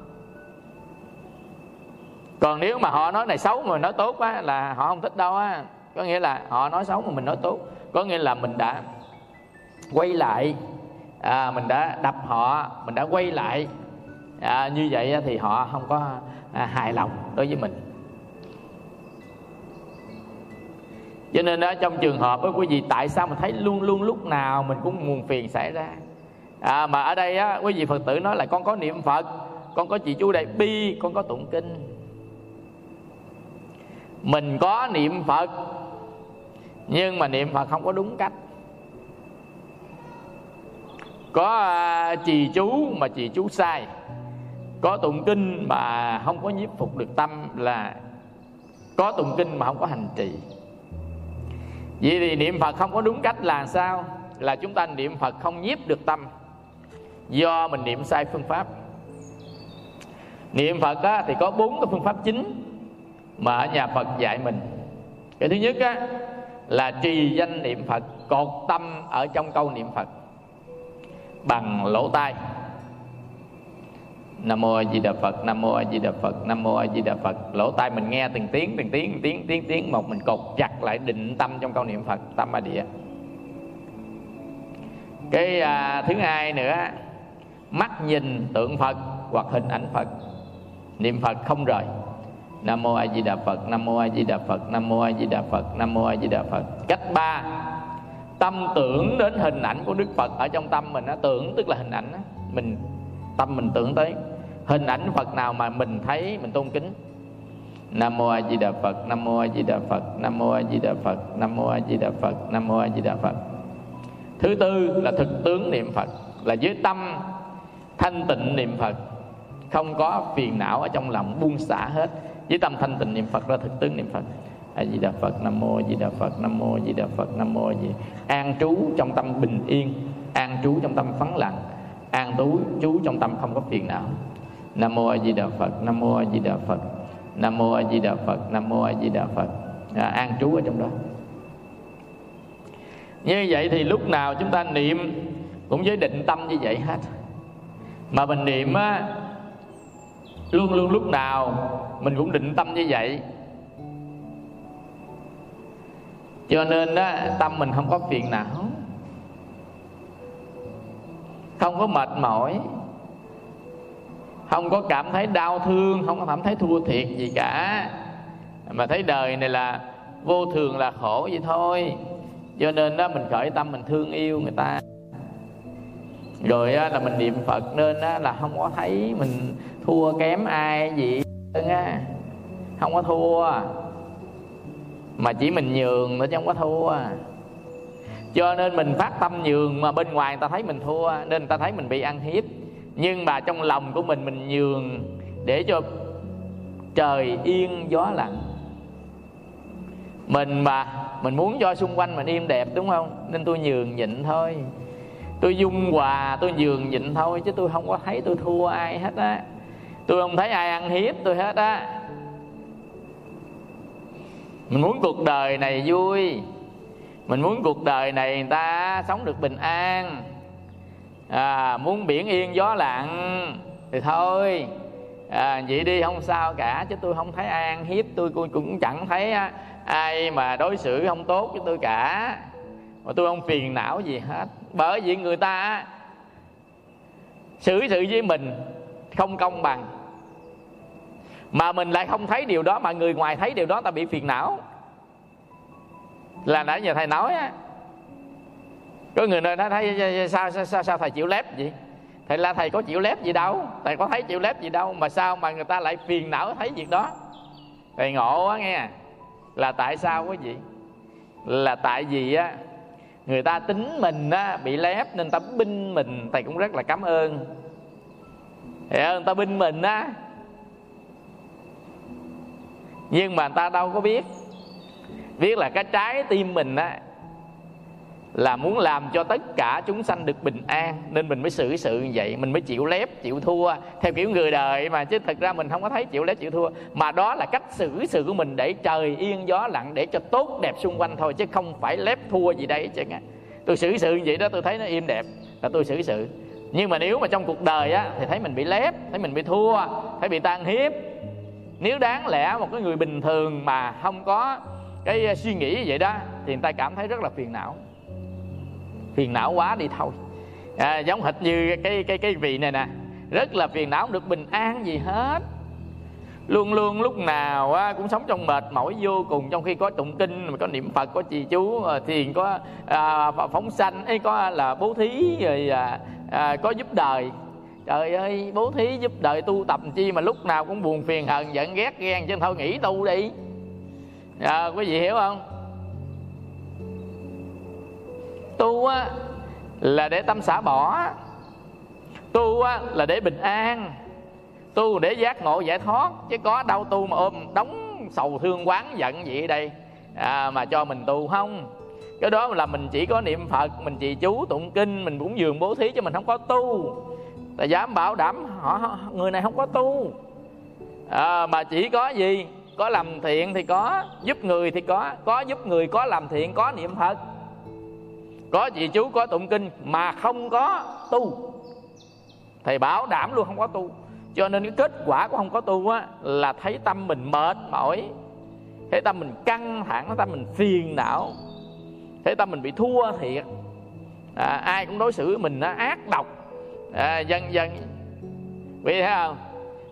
Còn nếu mà họ nói này xấu mà nói tốt á là họ không thích đâu á. Có nghĩa là họ nói xấu mà mình nói tốt. Có nghĩa là mình đã quay lại à, mình đã đập họ mình đã quay lại. À, như vậy thì họ không có à, hài lòng đối với mình. Cho nên đó, trong trường hợp đó quý vị tại sao mà thấy luôn luôn lúc nào mình cũng nguồn phiền xảy ra? À, mà ở đây á, quý vị phật tử nói là con có niệm phật con có chị chú đại bi con có tụng kinh. Mình có niệm phật nhưng mà niệm phật không có đúng cách. Có à, trì chú mà trì chú sai. Có tụng kinh mà không có nhiếp phục được tâm là có tụng kinh mà không có hành trì vậy thì niệm phật không có đúng cách là sao? Là chúng ta niệm phật không nhiếp được tâm. Do mình niệm sai phương pháp. Niệm phật á, thì có bốn cái phương pháp chính mà ở nhà phật dạy mình. Cái thứ nhất á, là trì danh niệm phật cột tâm ở trong câu niệm phật. Bằng lỗ tai nam mô a di đà phật nam mô a di đà phật nam mô a di đà phật. Lỗ tai mình nghe từng tiếng từng tiếng tiếng tiếng tiếng một mình cột chặt lại định tâm trong câu niệm phật tâm a địa. Cái à, thứ hai nữa mắt nhìn tượng phật hoặc hình ảnh phật. Niệm phật không rời. Nam mô a di đà phật nam mô a di đà phật nam mô a di đà phật nam mô a di đà phật. Cách ba tâm tưởng đến hình ảnh của đức phật ở trong tâm mình á. Tưởng tức là hình ảnh á. Mình tâm mình tưởng tới hình ảnh phật nào mà mình thấy, mình tôn kính. Nam mô a di đà phật, nam mô a di đà phật, nam mô a di đà phật, nam mô a di đà phật, nam mô a di đà phật. Thứ tư là thực tướng niệm phật, là với tâm thanh tịnh niệm phật. Không có phiền não ở trong lòng buông xả hết. Với tâm thanh tịnh niệm phật ra thực tướng niệm phật. A di đà phật, nam mô a di đà phật, nam mô a di đà phật, nam mô a di an trú trong tâm bình yên, an trú trong tâm phấn lặng, an trú trú trong tâm không có phiền não nam mô a di đà phật nam mô a di đà phật nam mô a di đà phật nam mô a di đà phật. À, an trú ở trong đó. Như vậy thì lúc nào chúng ta niệm cũng với định tâm như vậy hết. Mà mình niệm á luôn luôn lúc nào mình cũng định tâm như vậy. Cho nên đó tâm mình không có phiền não không có mệt mỏi không có cảm thấy đau thương, không có cảm thấy thua thiệt gì cả. Mà thấy đời này là vô thường là khổ vậy thôi. Cho nên đó, mình khởi tâm mình thương yêu người ta. Rồi là mình niệm phật nên là không có thấy mình thua kém ai gì á. Không có thua. Mà chỉ mình nhường nữa chứ không có thua. Cho nên mình phát tâm nhường mà bên ngoài người ta thấy mình thua, nên người ta thấy mình bị ăn hiếp nhưng mà trong lòng của mình mình nhường để cho trời yên gió lặng. Mình mà, mình muốn cho xung quanh mình im đẹp, đúng không? Nên tôi nhường nhịn thôi. Tôi dung hòa, tôi nhường nhịn thôi, chứ tôi không có thấy tôi thua ai hết á. Tôi không thấy ai ăn hiếp tôi hết á. Mình muốn cuộc đời này vui. Mình muốn cuộc đời này người ta sống được bình an à, muốn biển yên gió lặng thì thôi. À, vậy đi không sao cả chứ tôi không thấy ai ăn hiếp tôi cũng chẳng thấy ai mà đối xử không tốt với tôi cả. Mà tôi không phiền não gì hết. Bởi vì người ta xử sự với mình không công bằng. Mà mình lại không thấy điều đó mà người ngoài thấy điều đó ta bị phiền não. Là nãy giờ thầy nói á có người nơi nói thấy sao, sao sao sao thầy chịu lép vậy? Thầy là thầy có chịu lép gì đâu thầy có thấy chịu lép gì đâu mà sao mà người ta lại phiền não thấy việc đó? Thầy ngộ quá nghe. Là tại sao quý vị? Là tại vì á người ta tính mình á bị lép nên ta binh mình. Thầy cũng rất là cảm ơn. Hiểu không ta binh mình á. Nhưng mà người ta đâu có biết. Biết là cái trái tim mình á là muốn làm cho tất cả chúng sanh được bình an, nên mình mới xử sự như vậy, mình mới chịu lép, chịu thua, theo kiểu người đời mà, chứ thật ra mình không có thấy chịu lép, chịu thua. Mà đó là cách xử sự của mình để trời yên gió lặng, để cho tốt đẹp xung quanh thôi, chứ không phải lép thua gì đây chứ tôi xử sự như vậy đó, tôi thấy nó im đẹp, là tôi xử sự. Nhưng mà nếu mà trong cuộc đời á, thì thấy mình bị lép, thấy mình bị thua, thấy bị tan hiếp. Nếu đáng lẽ một cái người bình thường mà không có cái ờ, suy nghĩ như vậy đó, thì người ta cảm thấy rất là phiền não phiền não quá đi thôi. À, giống hệt như cái cái cái vị này nè. Rất là phiền não không được bình an gì hết. Luôn luôn lúc nào á, cũng sống trong mệt mỏi vô cùng trong khi có tụng kinh mà có niệm phật có trì chú à, thiền có à, phóng sanh ấy có là bố thí rồi à, à, có giúp đời. Trời ơi bố thí giúp đời tu tập chi mà lúc nào cũng buồn phiền hờn giận ghét ghen chứ thôi nghỉ tu đi. À, quý vị hiểu không? Tu á là để tâm xả bỏ. Tu á là để bình an. Tu để giác ngộ giải thoát chứ có đâu tu mà ôm đóng sầu thương quán giận gì ở đây. À, mà cho mình tu không? Cái đó là mình chỉ có niệm phật mình trì chú tụng kinh mình cũng dường bố thí cho mình không có tu. Ta dám bảo đảm họ người này không có tu. À, mà chỉ có gì? Có làm thiện thì có giúp người thì có có giúp người có làm thiện có niệm phật có trì chú có tụng kinh mà không có tu? Thầy bảo đảm luôn không có tu. Cho nên cái kết quả của không có tu á là thấy tâm mình mệt mỏi thấy tâm mình căng thẳng thấy tâm mình phiền não thấy tâm mình bị thua thiệt. À, ai cũng đối xử với mình nó ác độc. À, dân dân vì thấy không?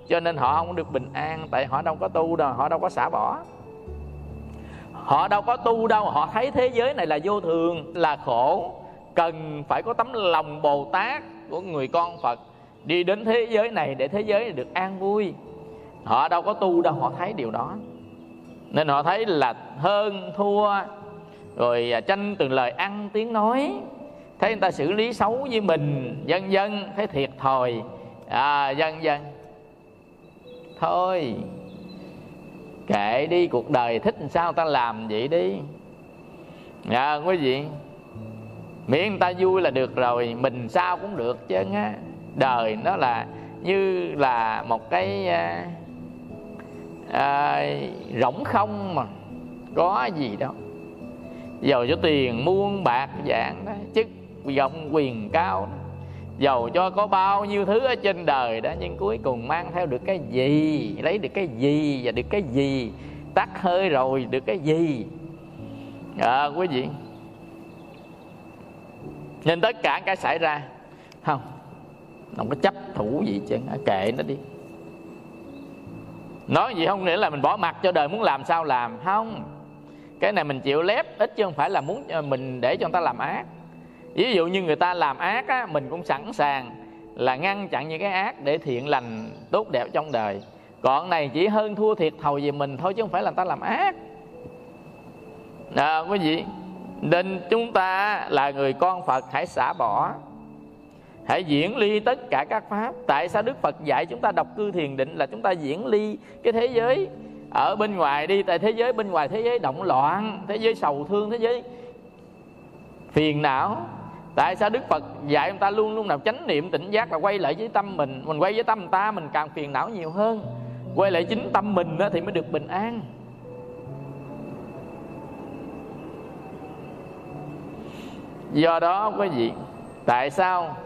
Cho nên họ không được bình an tại họ đâu có tu đâu họ đâu có xả bỏ họ đâu có tu đâu họ thấy thế giới này là vô thường là khổ. Cần phải có tấm lòng bồ tát của người con phật đi đến thế giới này để thế giới này được an vui. Họ đâu có tu đâu họ thấy điều đó. Nên họ thấy là hơn thua. Rồi à, tranh từng lời ăn tiếng nói. Thấy người ta xử lý xấu với mình dân dân thấy thiệt thòi. À, dân dân thôi kệ đi cuộc đời thích làm sao ta làm vậy đi. Dạ quý vị miễn người ta vui là được rồi mình sao cũng được chứ á. Đời nó là như là một cái à, à, rỗng không mà có gì đâu. Giàu cho tiền muôn bạc dạng đó chức vọng quyền cao đó dầu cho có bao nhiêu thứ ở trên đời đó nhưng cuối cùng mang theo được cái gì? Lấy được cái gì và được cái gì? Tắt hơi rồi được cái gì? À, quý vị nên tất cả cái xảy ra. Không không có chấp thủ gì chứ kệ nó đi. Nói gì không nghĩa là mình bỏ mặt cho đời muốn làm sao làm. Không cái này mình chịu lép ít chứ không phải là muốn ờ, mình để cho người ta làm ác ví dụ như người ta làm ác á, mình cũng sẵn sàng là ngăn chặn những cái ác để thiện lành tốt đẹp trong đời. Còn này chỉ hơn thua thiệt thầu về mình thôi chứ không phải là người ta làm ác. À, quý vị nên chúng ta là người con phật hãy xả bỏ hãy diễn ly tất cả các pháp. Tại sao đức phật dạy chúng ta đọc cư thiền định là chúng ta diễn ly cái thế giới ở bên ngoài đi? Tại thế giới bên ngoài thế giới động loạn thế giới sầu thương thế giới phiền não tại sao đức phật dạy chúng ta luôn luôn nào chánh niệm, tỉnh giác là quay lại với tâm mình? Mình quay với tâm ta, mình càng phiền não nhiều hơn. Quay lại chính tâm mình đó thì mới được bình an. Do đó, quý vị, tại sao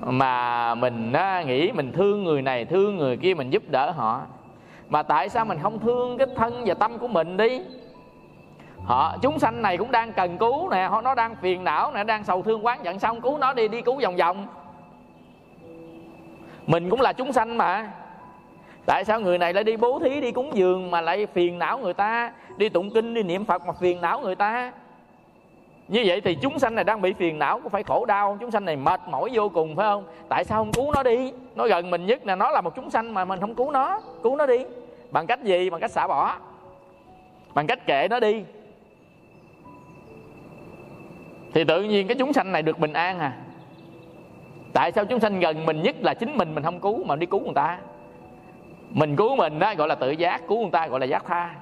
mà mình nghĩ mình thương người này, thương người kia, mình giúp đỡ họ? Mà tại sao mình không thương cái thân và tâm của mình đi? Họ, chúng sanh này cũng đang cần cứu nè, họ nó đang phiền não nè, đang sầu thương quán giận xong cứu nó đi đi cứu vòng vòng. Mình cũng là chúng sanh mà. Tại sao người này lại đi bố thí, đi cúng dường mà lại phiền não người ta? Đi tụng kinh, đi niệm phật mà phiền não người ta. Như vậy thì chúng sanh này đang bị phiền não có phải khổ đau. Chúng sanh này mệt mỏi vô cùng, phải không? Tại sao không cứu nó đi? Nó gần mình nhất là nó là một chúng sanh mà mình không cứu nó. Cứu nó đi. Bằng cách gì? Bằng cách xả bỏ. Bằng cách kệ nó đi thì tự nhiên cái chúng sanh này được bình an à? Tại sao chúng sanh gần mình nhất là chính mình mình không cứu mà đi cứu người ta? Mình cứu mình đó gọi là tự giác, cứu người ta gọi là giác tha.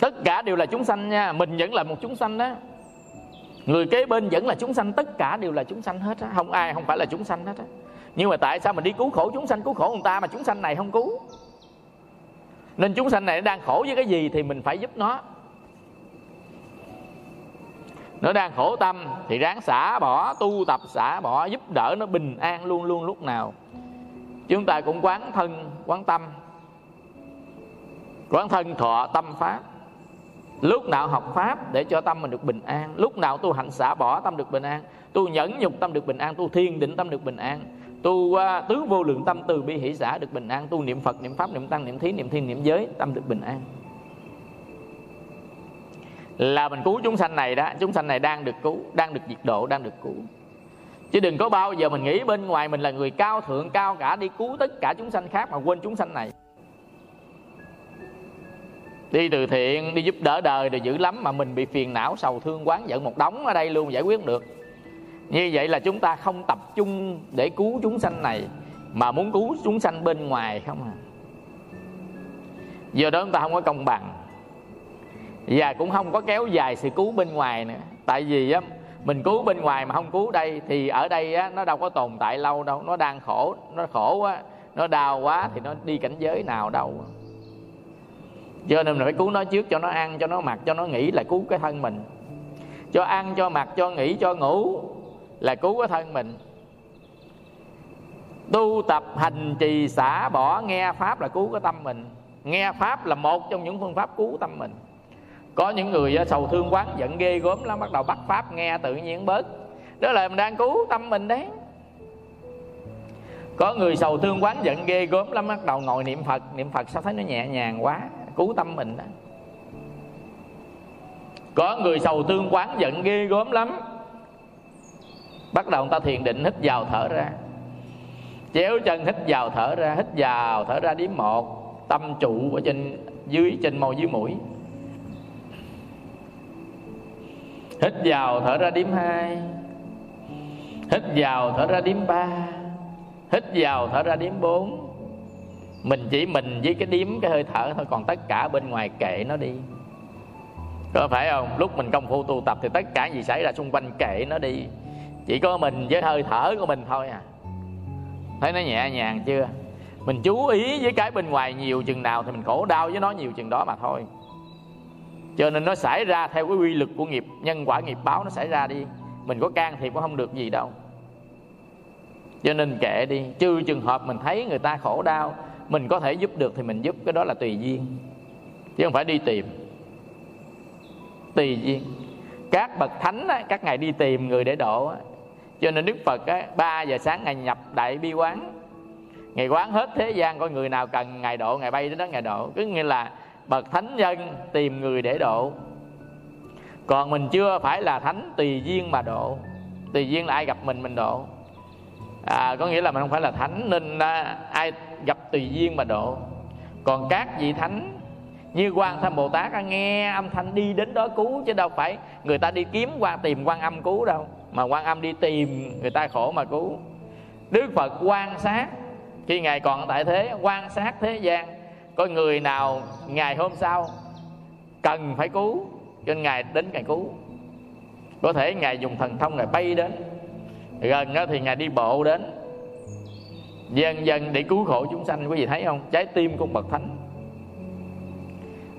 Tất cả đều là chúng sanh nha, mình vẫn là một chúng sanh đó người kế bên vẫn là chúng sanh, tất cả đều là chúng sanh hết á. Không ai không phải là chúng sanh hết á. Nhưng mà tại sao mình đi cứu khổ chúng sanh, cứu khổ người ta mà chúng sanh này không cứu? Nên chúng sanh này đang khổ với cái gì thì mình phải giúp nó nó đang khổ tâm thì ráng xả bỏ tu tập xả bỏ giúp đỡ nó bình an luôn luôn lúc nào. Chúng ta cũng quán thân quán tâm. Quán thân thọ tâm pháp. Lúc nào học pháp để cho tâm mình được bình an. Lúc nào tu hành xả bỏ tâm được bình an. Tu nhẫn nhục tâm được bình an. Tu thiên định tâm được bình an. Tu uh, tứ vô lượng tâm từ bi hỷ xả được bình an. Tu niệm phật niệm pháp niệm tăng niệm thí niệm thiên niệm giới tâm được bình an là mình cứu chúng sanh này đó, chúng sanh này đang được cứu, đang được diệt độ, đang được cứu. Chứ đừng có bao giờ mình nghĩ bên ngoài mình là người cao thượng, cao cả, đi cứu tất cả chúng sanh khác mà quên chúng sanh này. Đi từ thiện, đi giúp đỡ đời rồi dữ lắm mà mình bị phiền não, sầu thương, quán giận một đống ở đây luôn, giải quyết được. Như vậy là chúng ta không tập trung để cứu chúng sanh này, mà muốn cứu chúng sanh bên ngoài không à. Do đó chúng ta không có công bằng và cũng không có kéo dài sự cứu bên ngoài nữa. Tại vì á, mình cứu bên ngoài mà không cứu đây, thì ở đây á, nó đâu có tồn tại lâu đâu. Nó đang khổ, nó khổ quá, nó đau quá thì nó đi cảnh giới nào đâu. Cho nên mình phải cứu nó trước, cho nó ăn, cho nó mặc, cho nó nghỉ là cứu cái thân mình. Cho ăn, cho mặc, cho nghỉ, cho ngủ là cứu cái thân mình. Tu tập hành trì xả bỏ, nghe pháp là cứu cái tâm mình. Nghe pháp là một trong những phương pháp cứu tâm mình có những người sầu thương quán giận ghê gớm lắm, bắt đầu bắt pháp nghe tự nhiên bớt. Đó là mình đang cứu tâm mình đấy. Có người sầu thương quán giận ghê gớm lắm, bắt đầu ngồi niệm phật. Niệm phật sao thấy nó nhẹ nhàng quá, cứu tâm mình đó. Có người sầu thương quán giận ghê gớm lắm, bắt đầu người ta thiền định, hít vào thở ra. Chéo chân, hít vào thở ra, hít vào thở ra điểm một. Tâm trụ ở trên, dưới, trên môi, dưới mũi. Hít vào, thở ra điểm hai. Hít vào, thở ra điểm ba. Hít vào, thở ra điểm bốn. Mình chỉ mình với cái điếm cái hơi thở thôi, còn tất cả bên ngoài kệ nó đi. Có phải không? Lúc mình công phu tu tập thì tất cả gì xảy ra xung quanh kệ nó đi. Chỉ có mình với hơi thở của mình thôi à. Thấy nó nhẹ nhàng chưa? Mình chú ý với cái bên ngoài nhiều chừng nào thì mình khổ đau với nó nhiều chừng đó mà thôi cho nên nó xảy ra theo cái quy luật của nghiệp nhân quả nghiệp báo nó xảy ra đi. Mình có can thiệp cũng không được gì đâu. Cho nên kệ đi trừ trường hợp mình thấy người ta khổ đau mình có thể giúp được thì mình giúp cái đó là tùy duyên. Chứ không phải đi tìm. Tùy duyên. Các bậc thánh á, các ngài đi tìm người để độ á. cho nên đức phật á, 3 giờ sáng ngày nhập đại bi quán. Ngày quán hết thế gian coi người nào cần ngài độ ngài bay đến đó ngài độ. Cứ nghĩa là bậc thánh nhân tìm người để độ. Còn mình chưa phải là thánh tùy duyên mà độ. Tùy duyên là ai gặp mình mình độ. À, có nghĩa là mình không phải là thánh nên à, ai gặp tùy duyên mà độ. Còn các vị thánh như quan tham bồ tát à, nghe âm thanh đi đến đó cứu chứ đâu phải người ta đi kiếm qua tìm quan âm cứu đâu. Mà quan âm đi tìm người ta khổ mà cứu. Đức phật quan sát khi ngài còn tại thế quan sát thế gian có người nào ngày hôm sau cần phải cứu, cho nên ngài đến ngài cứu. Có thể ngài dùng thần thông ngài bay đến. Gần đó thì ngài đi bộ đến. Dần dần để cứu khổ chúng sanh, quý vị thấy không? Trái tim của bậc thánh.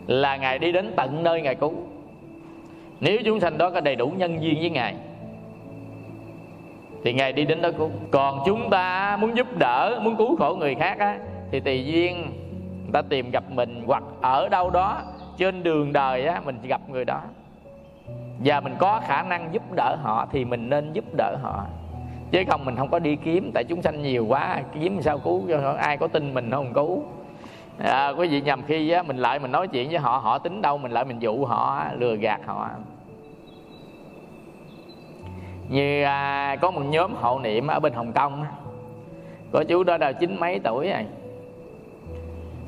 Là ngài đi đến tận nơi ngài cứu. Nếu chúng sanh đó có đầy đủ nhân duyên với ngài, thì ngài đi đến đó cứu. Còn chúng ta muốn giúp đỡ, muốn cứu khổ người khác á, thì tùy duyên người ta tìm gặp mình hoặc ở đâu đó trên đường đời á mình gặp người đó. Và mình có khả năng giúp đỡ họ thì mình nên giúp đỡ họ. Chứ không mình không có đi kiếm tại chúng sanh nhiều quá kiếm sao cứu cho ai có tin mình không cứu? À, quý vị nhầm khi á, mình lại mình nói chuyện với họ họ tính đâu mình lại mình dụ họ lừa gạt họ. Như à, có một nhóm hộ niệm ở bên hồng kông có chú đó là chín mấy tuổi rồi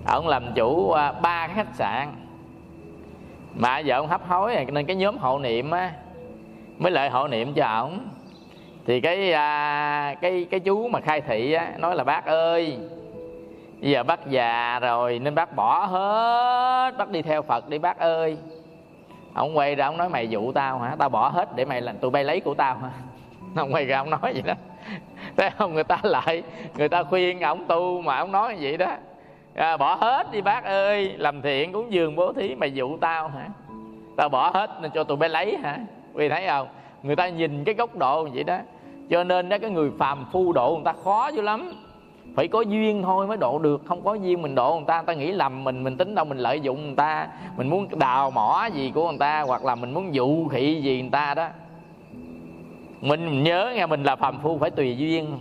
ông làm chủ à, ba khách sạn. Mà vợ ông hấp hối rồi nên cái nhóm hộ niệm á mới lại hộ niệm cho ổng. Thì cái à, cái cái chú mà khai thị á nói là bác ơi bây giờ bác già rồi nên bác bỏ hết bác đi theo phật đi bác ơi. Ông quay ra ông nói mày dụ tao hả? Tao bỏ hết để mày làm tụi bay lấy của tao hả? Ông quay ra ông nói vậy đó. Thấy không người ta lại người ta khuyên ông tu mà ông nói vậy đó à, bỏ hết đi bác ơi. Làm thiện cúng dường bố thí mày dụ tao hả? Tao bỏ hết nên cho tụi bé lấy hả? Vì thấy không? Người ta nhìn cái góc độ vậy đó. Cho nên đó cái người phàm phu độ người ta khó dữ lắm. Phải có duyên thôi mới độ được. Không có duyên mình độ người ta. Người ta nghĩ lầm mình mình tính đâu mình lợi dụng người ta. Mình muốn đào mỏ gì của người ta hoặc là mình muốn dụ khị gì người ta đó. Mình nhớ nghe mình là phàm phu phải tùy duyên.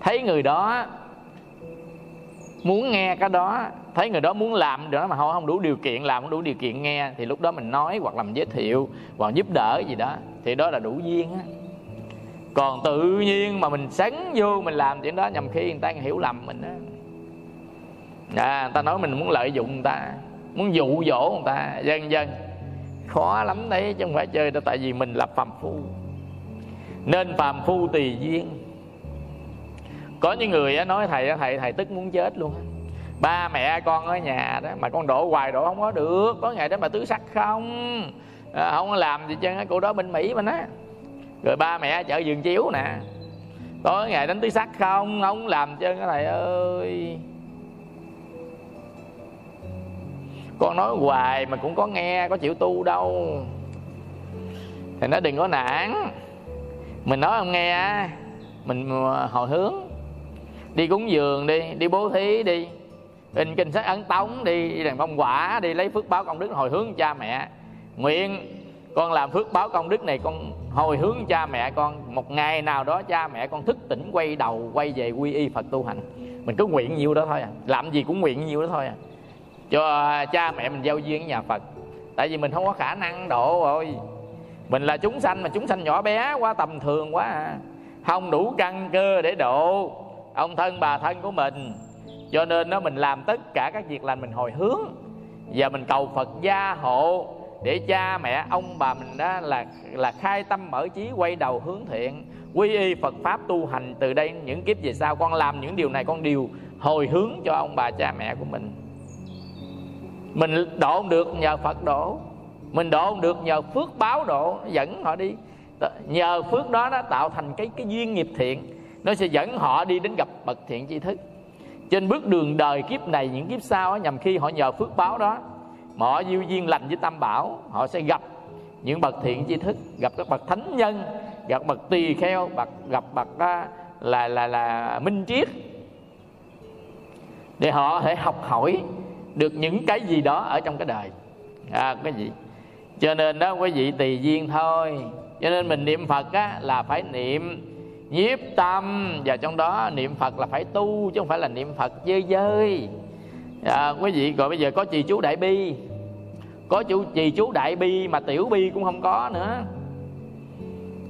Thấy người đó muốn nghe cái đó thấy người đó muốn làm đó mà họ không đủ điều kiện làm không đủ điều kiện nghe thì lúc đó mình nói hoặc làm giới thiệu hoặc giúp đỡ gì đó thì đó là đủ duyên á. Còn tự nhiên mà mình sấn vô mình làm chuyện đó nhằm khi người ta hiểu lầm mình đó à, người ta nói mình muốn lợi dụng người ta muốn dụ dỗ người ta dân dân khó lắm đấy chứ không phải chơi đâu tại vì mình là phàm phu. Nên phàm phu tùy duyên có những người nói thầy thầy thầy tức muốn chết luôn. Ba mẹ con ở nhà đó mà con đổ hoài đổ không có được có ngày đó mà tứ sắc không? À, không làm gì chân cô đó bên mỹ mình á. Rồi ba mẹ chợ giường chiếu nè. Tối ngày đánh tứ sắc không? Không làm chân cái thầy ơi. Con nói hoài mà cũng có nghe có chịu tu đâu. Thì nó đừng có nản. Mình nói không nghe mình ờ, hồi hướng đi cúng dường đi đi bố thí đi. In kinh sách ấn tống đi đi đàn phong quả đi, lấy phước báo công đức hồi hướng cha mẹ. Nguyện, con làm phước báo công đức này, con hồi hướng cha mẹ con. Một ngày nào đó cha mẹ con thức tỉnh, quay đầu, quay về quy y phật tu hành. Mình cứ nguyện nhiêu đó thôi à. Làm gì cũng nguyện nhiêu đó thôi à. Cho cha mẹ mình giao duyên với nhà phật. Tại vì mình không có khả năng độ rồi. Mình là chúng sanh mà chúng sanh nhỏ bé quá, tầm thường quá à. Không đủ căn cơ để độ ông thân bà thân của mình. Cho nên nó mình làm tất cả các việc lành mình hồi hướng. Và mình cầu phật gia hộ để cha mẹ ông bà mình đó là là khai tâm mở trí, quay đầu hướng thiện, quy y Phật pháp tu hành từ đây những kiếp về sau. Con làm những điều này, con đều hồi hướng cho ông bà cha mẹ của mình. Mình độ được nhờ Phật độ. Mình độ được nhờ phước báo độ dẫn họ đi. Nhờ phước đó nó tạo thành cái cái duyên nghiệp thiện nó sẽ dẫn họ đi đến gặp bậc thiện tri thức. Trên bước đường đời kiếp này những kiếp sau nhằm khi họ nhờ phước báo đó mà họ duyên duyên lành với tam bảo họ sẽ gặp những bậc thiện tri thức gặp các bậc thánh nhân gặp bậc tỳ kheo bậc gặp bậc là, là là là minh triết để họ thể học hỏi được những cái gì đó ở trong cái đời. À, cái gì? Cho nên đó quý vị tùy duyên thôi. Cho nên mình niệm phật á, là phải niệm nhiếp tâm. Và trong đó niệm phật là phải tu chứ không phải là niệm phật chơi chơi à, quý vị rồi bây giờ có trì chú đại bi. Có chú trì chú đại bi mà tiểu bi cũng không có nữa.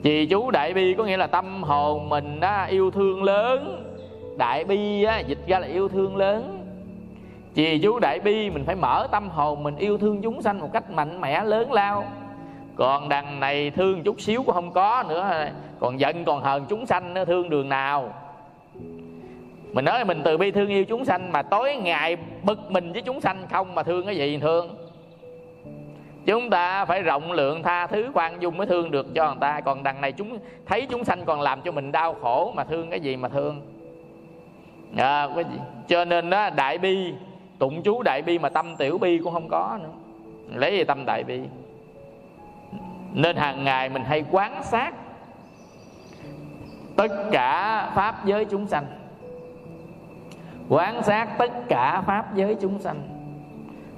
Trì chú đại bi có nghĩa là tâm hồn mình á, yêu thương lớn. Đại bi á, dịch ra là yêu thương lớn. Trì chú đại bi mình phải mở tâm hồn mình yêu thương chúng sanh một cách mạnh mẽ lớn lao. Còn đằng này thương chút xíu cũng không có nữa còn giận còn hờn chúng sanh nó thương đường nào? Mình nói mình từ bi thương yêu chúng sanh mà tối ngày bực mình với chúng sanh không mà thương cái gì thương. Chúng ta phải rộng lượng tha thứ khoan dung mới thương được cho người ta. Còn đằng này chúng thấy chúng sanh còn làm cho mình đau khổ mà thương cái gì mà thương? À, cái gì? cho nên đó đại bi tụng chú đại bi mà tâm tiểu bi cũng không có nữa. Lấy gì tâm đại bi? Nên hàng ngày mình hay quán sát tất cả pháp giới chúng sanh. Quán sát tất cả pháp giới chúng sanh.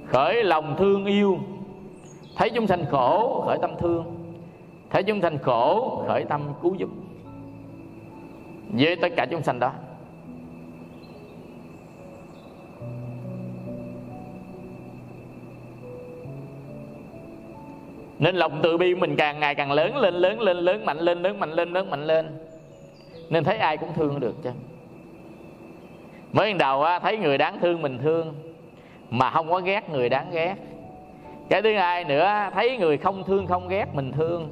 Khởi lòng thương yêu. Thấy chúng sanh khổ, khởi tâm thương. Thấy chúng sanh khổ, khởi tâm cứu giúp. Với tất cả chúng sanh đó. Nên lòng từ bi mình càng ngày càng lớn, lên lớn lên, lớn, mạnh lên, lớn, mạnh lên, lớn, mạnh lên nên thấy ai cũng thương được chứ. Mới đầu á, thấy người đáng thương mình thương mà không có ghét người đáng ghét. Cái thứ hai nữa thấy người không thương không ghét mình thương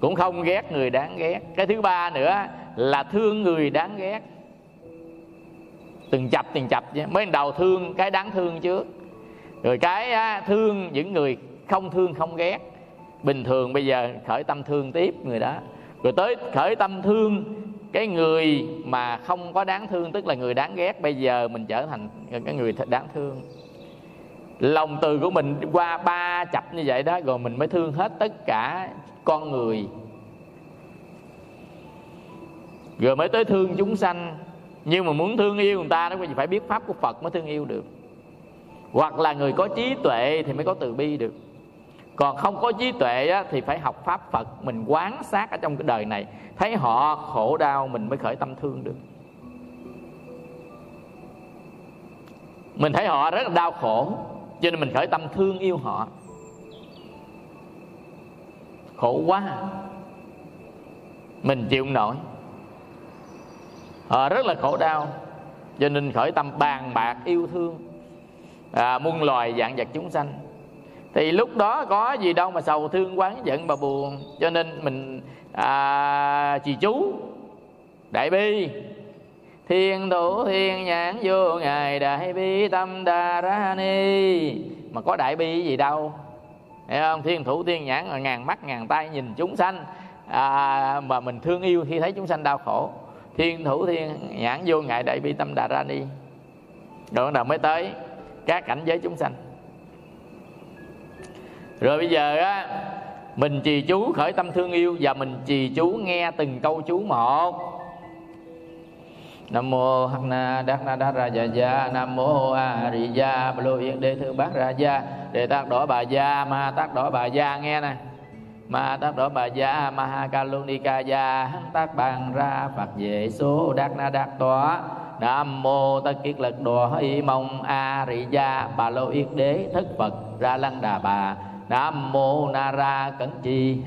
cũng không ghét người đáng ghét. Cái thứ ba nữa là thương người đáng ghét. Từng chập từng chập chứ mới đầu thương cái đáng thương trước. Rồi cái thương những người không thương không ghét. Bình thường bây giờ khởi tâm thương tiếp người đó. Rồi tới khởi tâm thương cái người mà không có đáng thương, tức là người đáng ghét, bây giờ mình trở thành cái người đáng thương. Lòng từ của mình qua ba chập như vậy đó, rồi mình mới thương hết tất cả con người. Rồi mới tới thương chúng sanh. Nhưng mà muốn thương yêu người ta nó phải biết pháp của phật mới thương yêu được. Hoặc là người có trí tuệ thì mới có từ bi được còn không có trí tuệ á, thì phải học pháp phật. Mình quán sát ở trong cái đời này. Thấy họ khổ đau mình mới khởi tâm thương được. Mình thấy họ rất là đau khổ cho nên mình khởi tâm thương yêu họ. Khổ quá. Mình chịu nổi. Họ rất là khổ đau cho nên khởi tâm bàn bạc yêu thương. À, muôn loài dạng vật chúng sanh thì lúc đó có gì đâu mà sầu thương quán giận mà buồn. Cho nên mình à, trì chú đại bi. Thiên thủ thiên nhãn vô ngài đại bi tâm đà ra ni. Mà có đại bi gì đâu. Thấy không? Thiên thủ thiên nhãn là ngàn mắt ngàn tay nhìn chúng sanh. À, mà mình thương yêu khi thấy chúng sanh đau khổ. Thiên thủ thiên nhãn vô ngại đại bi tâm đà ra ni. Rồi đầu mới tới các cảnh giới chúng sanh rồi bây giờ á, mình trì chú khởi tâm thương yêu và mình trì chú nghe từng câu chú một. Nam mô hắc na đắc na đắc ra gia gia nam mô a di đà bà lô yên Đê thư bát ra gia, đề tác đỏ bà gia, ma tác đỏ bà gia. Nghe nè. Ma tác đỏ bà gia ma ha ca lô Đi ca gia tác bàn ra, phật về số đắc na đắc tỏa nam mô tất kiết lực đỏ y mông a di gia bà lô yên đế thức phật, ra lăng đà bà nam mô na-ra cẩn chi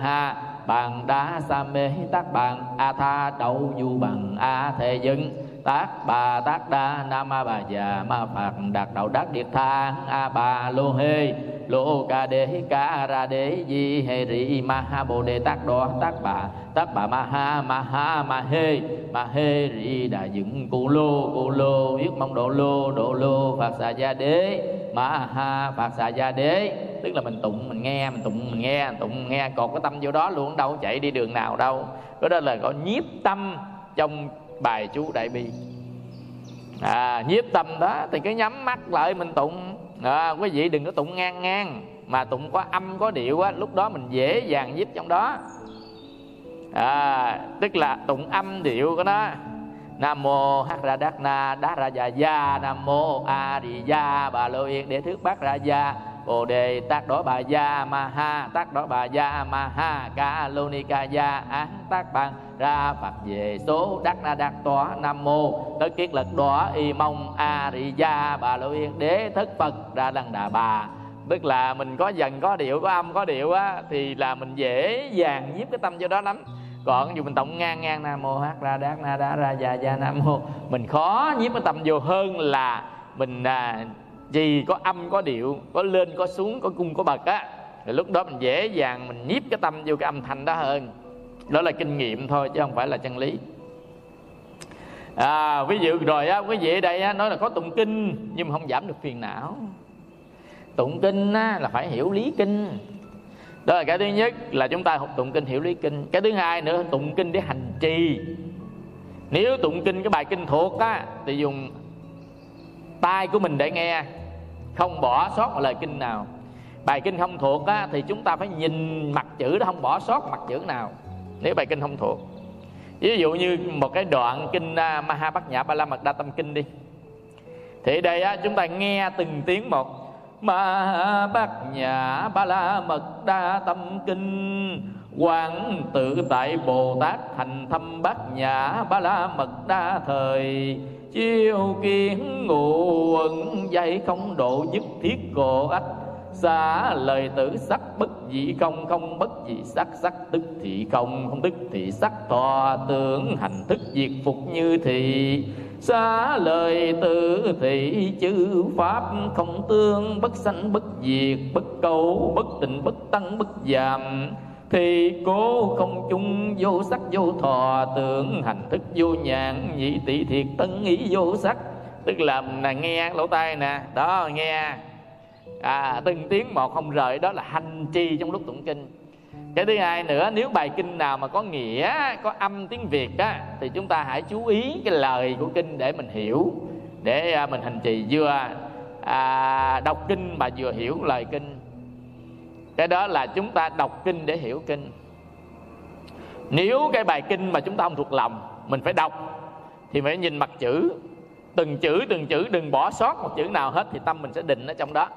ha bằng đá sa mê tát bằng a tha đậu du bằng a thề dân tác bà tác đa nam a bà già ma phật đạt đạo đắc điệt tha a bà lô hê lô ca đế ca ra đế di hê ri ma ha bồ đề tác đo tác bà tác bà ma ha ma ha ma hê ma hê ri đà dựng cụ lô cụ lô yết mong độ lô độ lô phật xà gia đế ma ha phật xà gia đế tức là mình tụng, mình nghe, mình tụng, mình nghe, mình tụng, mình nghe. Còn cái tâm vô đó luôn, đâu chạy đi đường nào đâu. Đó là gọi nhiếp tâm trong bài chú đại bi. À nhiếp tâm đó thì cái nhắm mắt lại mình tụng. À, quý vị đừng có tụng ngang ngang mà tụng có âm có điệu á lúc đó mình dễ dàng nhiếp trong đó. À, tức là tụng âm điệu của nó. Nam mô hắc ra đắc na đá ra già gia nam mô a di đà bà lô yên để thước bát ra gia bồ đề tác đó bà gia ma ha tác đó bà gia ma ha ca lô ni ca gia án tác bằng ra phật về số đắc na đắc tỏa nam mô. Tất kiết lực đỏ y mong a ri gia bà lô yên đế thất phật ra đăng đà bà. Tức là mình có dần có điệu có âm có điệu á thì là mình dễ dàng nhiếp cái tâm cho đó lắm. Còn dù mình tổng ngang ngang nam mô hát ra đát na đá ra già già nam mô mình khó nhiếp cái tâm vô hơn là mình à, gì có âm có điệu có lên có xuống có cung có bậc á thì lúc đó mình dễ dàng mình nhiếp cái tâm vô cái âm thanh đó hơn. Đó là kinh nghiệm thôi chứ không phải là chân lý. À, ví dụ rồi á quý vị ở đây á, nói là có tụng kinh nhưng mà không giảm được phiền não. Tụng kinh á, là phải hiểu lý kinh. Đó là cái thứ nhất là chúng ta học tụng kinh hiểu lý kinh. Cái thứ hai nữa tụng kinh để hành trì. Nếu tụng kinh cái bài kinh thuộc á thì dùng tai của mình để nghe không bỏ sót một lời kinh nào. Bài kinh không thuộc á, thì chúng ta phải nhìn mặt chữ đó không bỏ sót mặt chữ nào. Nếu bài kinh không thuộc. Ví dụ như một cái đoạn kinh à, uh, Maha Bát Nhã Ba La Mật Đa Tâm Kinh đi. Thì đây á, chúng ta nghe từng tiếng một. Ma Bát Nhã Ba La Mật Đa Tâm Kinh. Quán tự tại Bồ Tát thành thâm Bát Nhã Ba La Mật Đa Thời. Chiêu kiến ngụ quận dây không độ nhất thiết cổ ách. Xa lời tử sắc bất dị không không bất dị sắc sắc tức thị không không tức thị sắc. Thọ tưởng hành thức diệt phục như thị. Xá lời tự thị, chư pháp không tương, bất sanh bất diệt, bất cầu bất tịnh, bất tăng, bất giảm thì cố không chung vô sắc vô thọ tưởng hành thức vô nhãn nhị tỷ thiệt tân ý vô sắc. Tức là là nghe lỗ tai nè đó nghe. À, từng tiếng một không rời đó là hành trì trong lúc tụng kinh. Cái thứ hai nữa nếu bài kinh nào mà có nghĩa có âm tiếng việt á thì chúng ta hãy chú ý cái lời của kinh để mình hiểu để à, mình hành trì. Vừa à, đọc kinh mà vừa hiểu lời kinh cái đó là chúng ta đọc kinh để hiểu kinh. Nếu cái bài kinh mà chúng ta không thuộc lòng mình phải đọc thì phải nhìn mặt chữ. Từng chữ từng chữ đừng bỏ sót một chữ nào hết thì tâm mình sẽ định ở trong đó.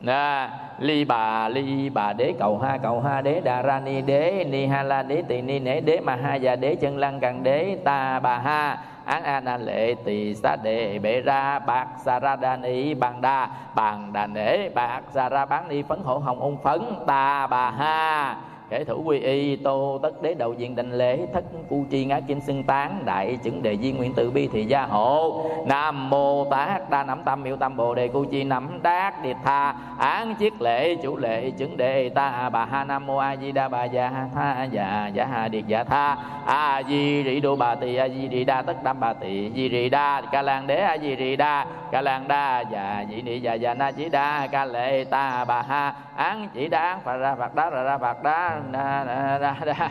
Nà, ly bà ly bà đế cầu ha cầu ha đế đà ra ni đế ni ha la đế tỳ ni nể đế ma ha già đế chân lăng càng đế ta bà ha án a na lệ tỳ sa đề bệ ra bạc sa ra đa ni bằng đa bằng đà nể bạc sa ra bán ni phấn hộ hồng ung phấn ta bà ha kể thủ quy y, tô tất đế đầu diện đành lễ, thất cu chi ngã kim xưng tán, đại chứng đề di nguyện tự bi thì gia hộ. Nam mô tát đa nắm tâm miệu tâm bồ đề cu chi nắm đát điệt tha, án chiết lễ chủ lễ chứng đề ta bà ha nam mô a di đa bà già tha già già ha điệt già tha. A di rị đô bà tỳ, a di rị đa tất đam bà tỳ di rị đa ca lan đế, a di rị đa ca lan đa già nhị ni già già na chỉ đa ca lệ ta bà ha. Án chỉ đa án phật ra phật đá, ra ra phật đá ra, ra, ra, ra.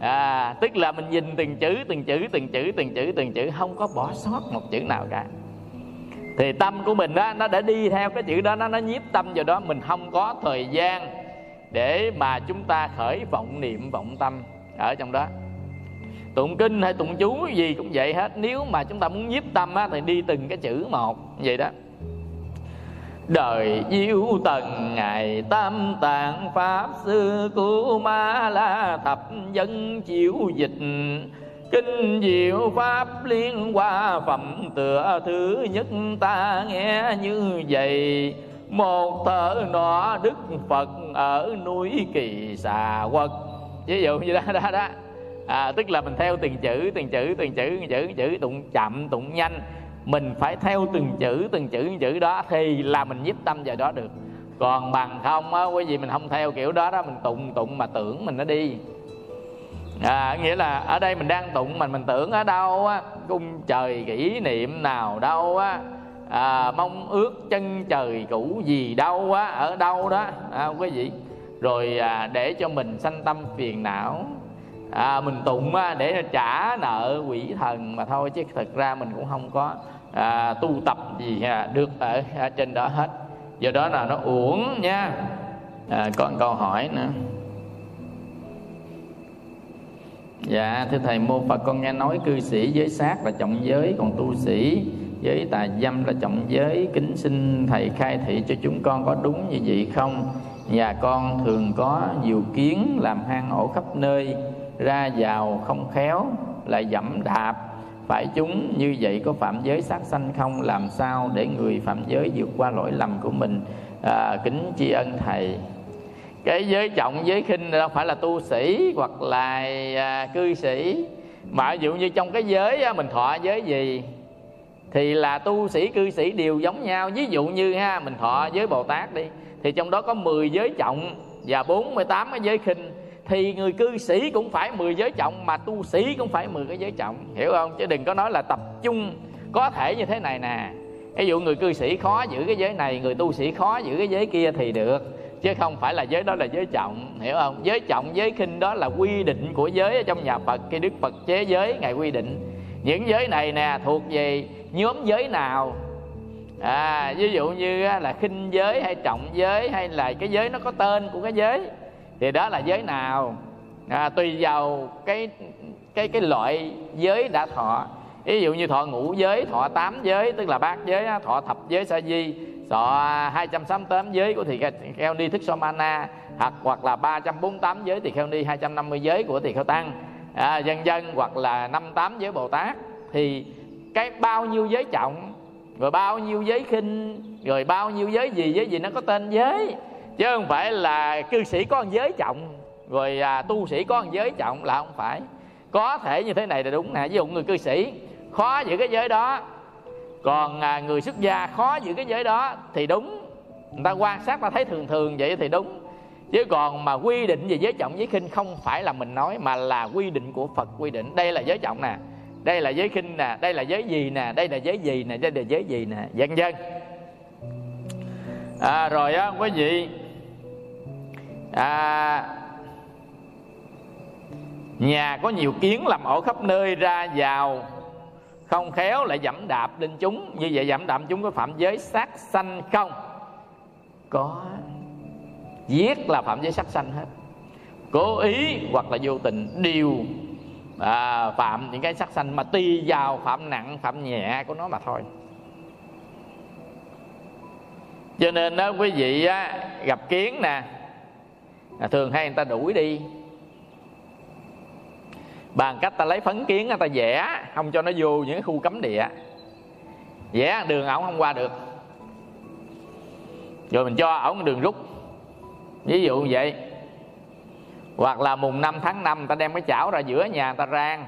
À, tức là mình nhìn từng chữ từng chữ từng chữ từng chữ từng chữ không có bỏ sót một chữ nào cả. Thì tâm của mình đó nó đã đi theo cái chữ đó nó nó nhiếp tâm vào đó mình không có thời gian để mà chúng ta khởi vọng niệm vọng tâm ở trong đó. Tụng kinh hay tụng chú gì cũng vậy hết nếu mà chúng ta muốn nhiếp tâm á, thì đi từng cái chữ một vậy đó đời diệu tần ngài tam tạng pháp sư cứu ma la thập dân chịu dịch. Kinh diệu pháp liên hoa phẩm tựa thứ nhất ta nghe như vậy. Một thở nọ đức phật ở núi kỳ xà quật. Ví dụ như đó đó đó. À, tức là mình theo từng chữ từng chữ từng chữ từng chữ từng chữ tụng chậm tụng nhanh mình phải theo từng chữ từng chữ từng chữ đó thì là mình nhiếp tâm vào đó được. Còn bằng không á quý vị mình không theo kiểu đó đó mình tụng tụng mà tưởng mình nó đi. À, nghĩa là ở đây mình đang tụng mà mình tưởng ở đâu á cung trời kỷ niệm nào đâu á à, mong ước chân trời cũ gì đâu á ở đâu đó à, quý vị. Rồi à, để cho mình sanh tâm phiền não. À, mình tụng á, để trả nợ quỷ thần mà thôi chứ thực ra mình cũng không có à, tu tập gì à, được ở, à, trên đó hết. Do đó là nó uổng nha. À, còn câu hỏi nữa. Dạ thưa thầy mô Phật con nghe nói cư sĩ giới sát là trọng giới Còn tu sĩ giới tà dâm là trọng giới. Kính xin thầy khai thị cho chúng con có đúng như vậy không? Nhà con thường có nhiều kiến làm hang ổ khắp nơi Ra vào không khéo lại dẫm đạp phải chúng như vậy có phạm giới sát sanh không? Làm sao để người phạm giới vượt qua lỗi lầm của mình? À, kính tri ân thầy. Cái giới trọng giới khinh đâu phải là tu sĩ hoặc là à, cư sĩ. Mà ví dụ như trong cái giới á, mình thọ giới gì? Thì là tu sĩ cư sĩ đều giống nhau. Ví dụ như ha mình thọ giới bồ tát đi thì trong đó có 10 giới trọng và 48 cái giới khinh thì người cư sĩ cũng phải 10 giới trọng, mà tu sĩ cũng phải 10 cái giới trọng. Hiểu không? Chứ đừng có nói là tập trung có thể như thế này nè. Ví dụ người cư sĩ khó giữ cái giới này, người tu sĩ khó giữ cái giới kia thì được. Chứ không phải là giới đó là giới trọng. Hiểu không? Giới trọng, giới khinh đó là quy định của giới ở trong nhà phật, khi đức phật chế giới, ngài quy định. Những giới này nè, thuộc về nhóm giới nào? À ví dụ như là khinh giới hay trọng giới hay là cái giới nó có tên của cái giới? Thì đó là giới nào? À, tùy vào cái cái cái loại giới đã thọ. Ví dụ như thọ ngũ giới thọ tám giới tức là bát giới thọ thập giới sa di thọ 268 giới của thì kheo ni thức so mana hoặc hoặc là 348 giới thì kheo ni 250 giới của thì kheo tăng. À, dân dân hoặc là năm tám giới bồ tát. Thì cái bao nhiêu giới trọng rồi bao nhiêu giới khinh rồi bao nhiêu giới gì giới gì nó có tên giới chứ không phải là cư sĩ có một giới trọng rồi à, tu sĩ có một giới trọng là không phải. Có thể như thế này là đúng nè. Ví dụ người cư sĩ khó giữ cái giới đó còn à, người xuất gia khó giữ cái giới đó thì đúng. Người ta quan sát ta thấy thường thường vậy thì đúng. Chứ còn mà quy định về giới trọng giới khinh không phải là mình nói mà là quy định của phật quy định. Đây là giới trọng nè đây là giới khinh nè đây là giới gì nè đây là giới gì nè đây là giới gì nè vân vân. À, rồi á quý vị à, nhà có nhiều kiến làm ổ khắp nơi ra vào. Không khéo lại dẫm đạp lên chúng. Như vậy dẫm đạp chúng có phạm giới sát sanh không? Có. Giết là phạm giới sát sanh hết. Cố ý hoặc là vô tình đều à, phạm những cái sát sanh mà tùy vào phạm nặng phạm nhẹ của nó mà thôi. Cho nên đó quý vị á, gặp kiến nè à, thường hay người ta đuổi đi. Bằng cách ta lấy phấn kiến ta vẽ không cho nó vô những khu cấm địa. Vẽ đường ổng không qua được. Rồi mình cho ổng đường rút. Ví dụ như vậy. Hoặc là mùng 5 tháng 5 ta đem cái chảo ra giữa nhà ta rang.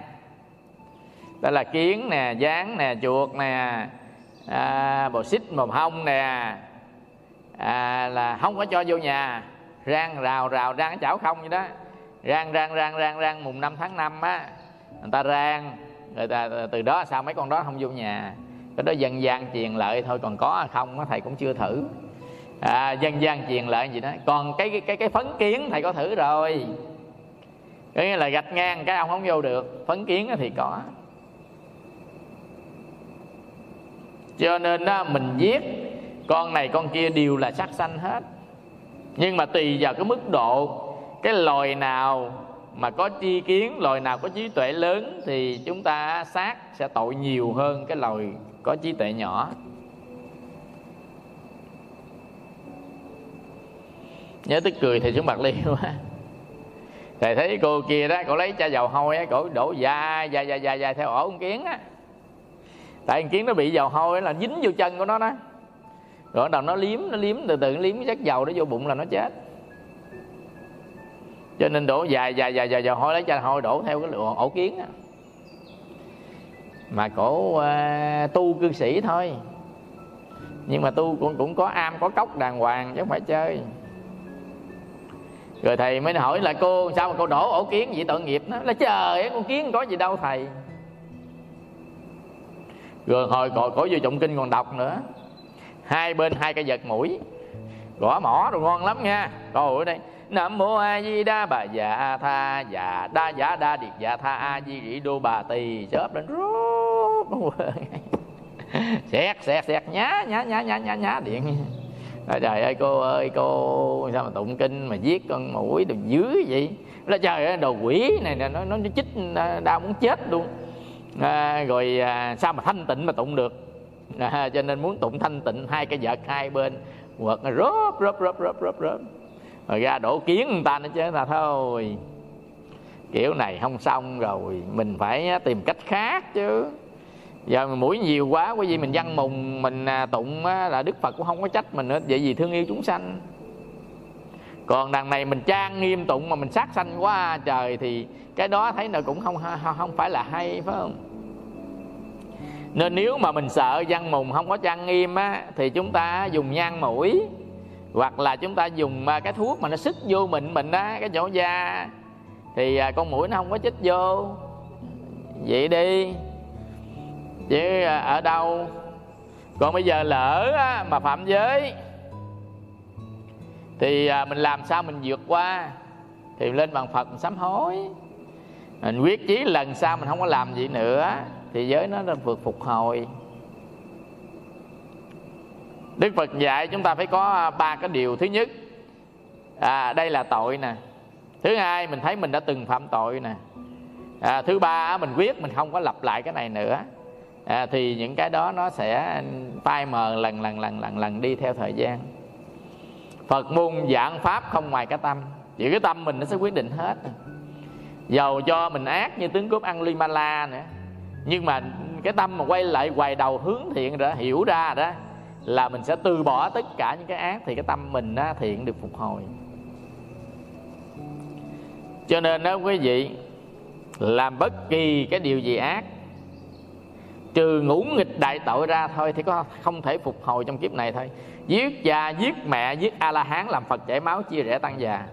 Đó là kiến nè dán nè chuột nè à, bò xích mồm hông nè. À, là không có cho vô nhà rang rào rào rang cái chảo không vậy đó. Rang rang rang rang rang mùng 5 tháng 5 á. Người ta rang người ta từ đó sao mấy con đó không vô nhà. Cái đó dân gian truyền lợi thôi còn có hay không thầy cũng chưa thử. À, dân gian truyền lợi gì đó. Còn cái cái cái, cái phấn kiến thầy có thử rồi. Có nghĩa là gạch ngang cái ông không vô được. Phấn kiến thì có. Cho nên đó mình giết con này con kia đều là sát sanh hết nhưng mà tùy vào cái mức độ, cái loài nào mà có chi kiến, loài nào có trí tuệ lớn thì chúng ta sát sẽ tội nhiều hơn cái loài có trí tuệ nhỏ. Nhớ tức cười thì xuống bạc ly quá. Thầy thấy cô kia đó cổ lấy chai dầu hôi á, cổ đổ dài dài dài dài dài theo ổ con kiến á. Tại con kiến nó bị dầu hôi là dính vô chân của nó đó rồi đầu nó liếm nó liếm từ từ nó liếm cái chất dầu nó vô bụng là nó chết. Cho nên đổ dài dài dài dài dài hôi lấy cha hôi đổ theo cái ổ kiến á. Mà cổ uh, tu cư sĩ thôi. Nhưng mà tu cũng cũng có am có cốc đàng hoàng chứ không phải chơi. Rồi thầy mới hỏi là cô sao mà cô đổ ổ kiến vậy tội nghiệp nó? Là trời ơi con kiến có gì đâu thầy. Rồi hồi cổ cổ vô trọng kinh còn đọc nữa hai bên hai cái vật mũi. Gõ mỏ rồi ngon lắm nha. Coi ở đây. Nam mô a di đa bà dạ tha. Dạ đa dạ đa điệt dạ tha. A di rỉ đô bà tỳ. Chớp lên rút. Xẹt xẹt xẹt nhá nhá nhá nhá nhá nhá. Điện. Nói, trời ơi cô ơi cô sao mà tụng kinh mà giết con mũi đồ dưới vậy? Nó trời ơi đồ quỷ này nó nó, nó chích à, đau muốn chết luôn. À, rồi à, sao mà thanh tịnh mà tụng được? À, cho nên muốn tụng thanh tịnh hai cái vật hai bên quật rớp rớp rớp rớp rớp rớp. Rồi ra đổ kiến người ta nữa chứ là thôi. Kiểu này không xong rồi mình phải tìm cách khác chứ. Giờ mình mũi nhiều quá quý vị mình văn mùng mình à, tụng là đức phật cũng không có trách mình nữa vậy vì thương yêu chúng sanh. Còn đằng này mình trang nghiêm tụng mà mình sát sanh quá trời thì cái đó thấy là cũng không không phải là hay phải không? Nên nếu mà mình sợ văn mùng không có trang nghiêm á thì chúng ta dùng nhang mũi. Hoặc là chúng ta dùng à, cái thuốc mà nó sức vô mình mình á cái chỗ da. Thì à, con mũi nó không có chích vô. Vậy đi. Chứ à, ở đâu? Còn bây giờ lỡ á, mà phạm giới thì mình làm sao mình vượt qua? Thì lên bằng phật mình sám hối. Mình quyết chí lần sau mình không có làm gì nữa thì giới nó vượt phục hồi. Đức phật dạy chúng ta phải có à, ba cái điều. Thứ nhất à, đây là tội nè. Thứ hai mình thấy mình đã từng phạm tội nè. À, thứ ba mình quyết mình không có lặp lại cái này nữa. À, thì những cái đó nó sẽ phai mờ lần lần lần lần lần đi theo thời gian. Phật môn dạng pháp không ngoài cái tâm. Chỉ cái tâm mình nó sẽ quyết định hết. Dầu cho mình ác như tướng cướp ăn limala ma la nữa nhưng mà cái tâm mà quay lại quay đầu hướng thiện rồi hiểu ra đó là mình sẽ từ bỏ tất cả những cái ác thì cái tâm mình á, thiện được phục hồi. Cho nên đó quý vị làm bất kỳ cái điều gì ác trừ ngũ nghịch đại tội ra thôi thì có không thể phục hồi trong kiếp này thôi. Giết cha giết mẹ giết a la hán làm phật chảy máu chia rẽ tăng già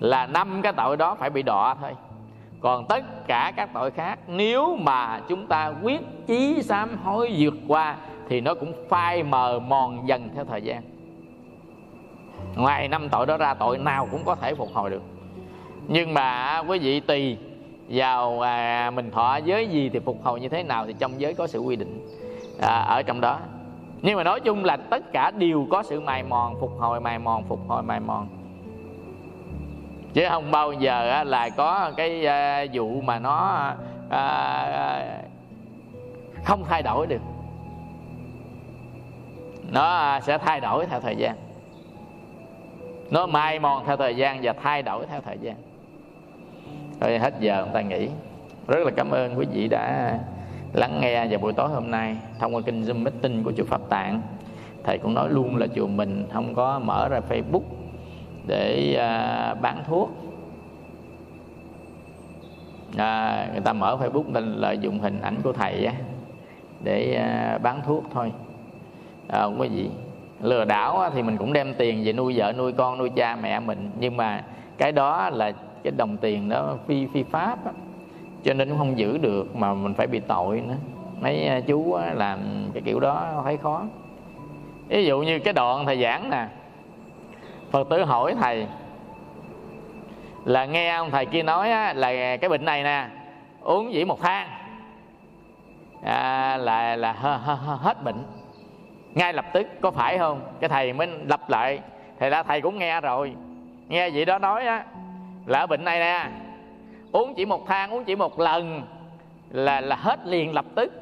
là năm cái tội đó phải bị đọa thôi còn tất cả các tội khác nếu mà chúng ta quyết chí sám hối vượt qua thì nó cũng phai mờ mòn dần theo thời gian. Ngoài năm tội đó ra tội nào cũng có thể phục hồi được. Nhưng mà à, quý vị tùy vào à, mình thọ giới gì thì phục hồi như thế nào thì trong giới có sự quy định à, ở trong đó. Nhưng mà nói chung là tất cả đều có sự mài mòn phục hồi mài mòn phục hồi mài mòn chứ không bao giờ là có cái ờ, vụ mà nó ờ, không thay đổi được. Nó ờ, sẽ thay đổi theo thời gian. Nó mai mòn theo thời gian và thay đổi theo thời gian. Thôi hết giờ chúng ta nghỉ. Rất là cảm ơn quý vị đã lắng nghe vào buổi tối hôm nay thông qua kênh zoom meeting của chùa pháp tạng. Thầy cũng nói luôn là chùa mình không có mở ra facebook để à, bán thuốc. À, người ta mở facebook nên lợi dụng hình ảnh của thầy á, để à, bán thuốc thôi. À, không có gì. Lừa đảo thì mình cũng đem tiền về nuôi vợ nuôi con nuôi cha mẹ mình. Nhưng mà cái đó là cái đồng tiền đó phi phi pháp á. cho nên cũng không giữ được mà mình phải bị tội nữa. Mấy à, chú chú làm cái kiểu đó thấy khó. Ví dụ như cái đoạn thầy giảng nè phật tử hỏi thầy là nghe ông thầy kia nói á, là cái bệnh này nè uống chỉ một thang à, là là hết bệnh. Ngay lập tức có phải không? Cái thầy mới lập lại thầy là thầy cũng nghe rồi. Nghe vậy đó nói á là bệnh này nè uống chỉ một thang uống chỉ một lần là là hết liền lập tức.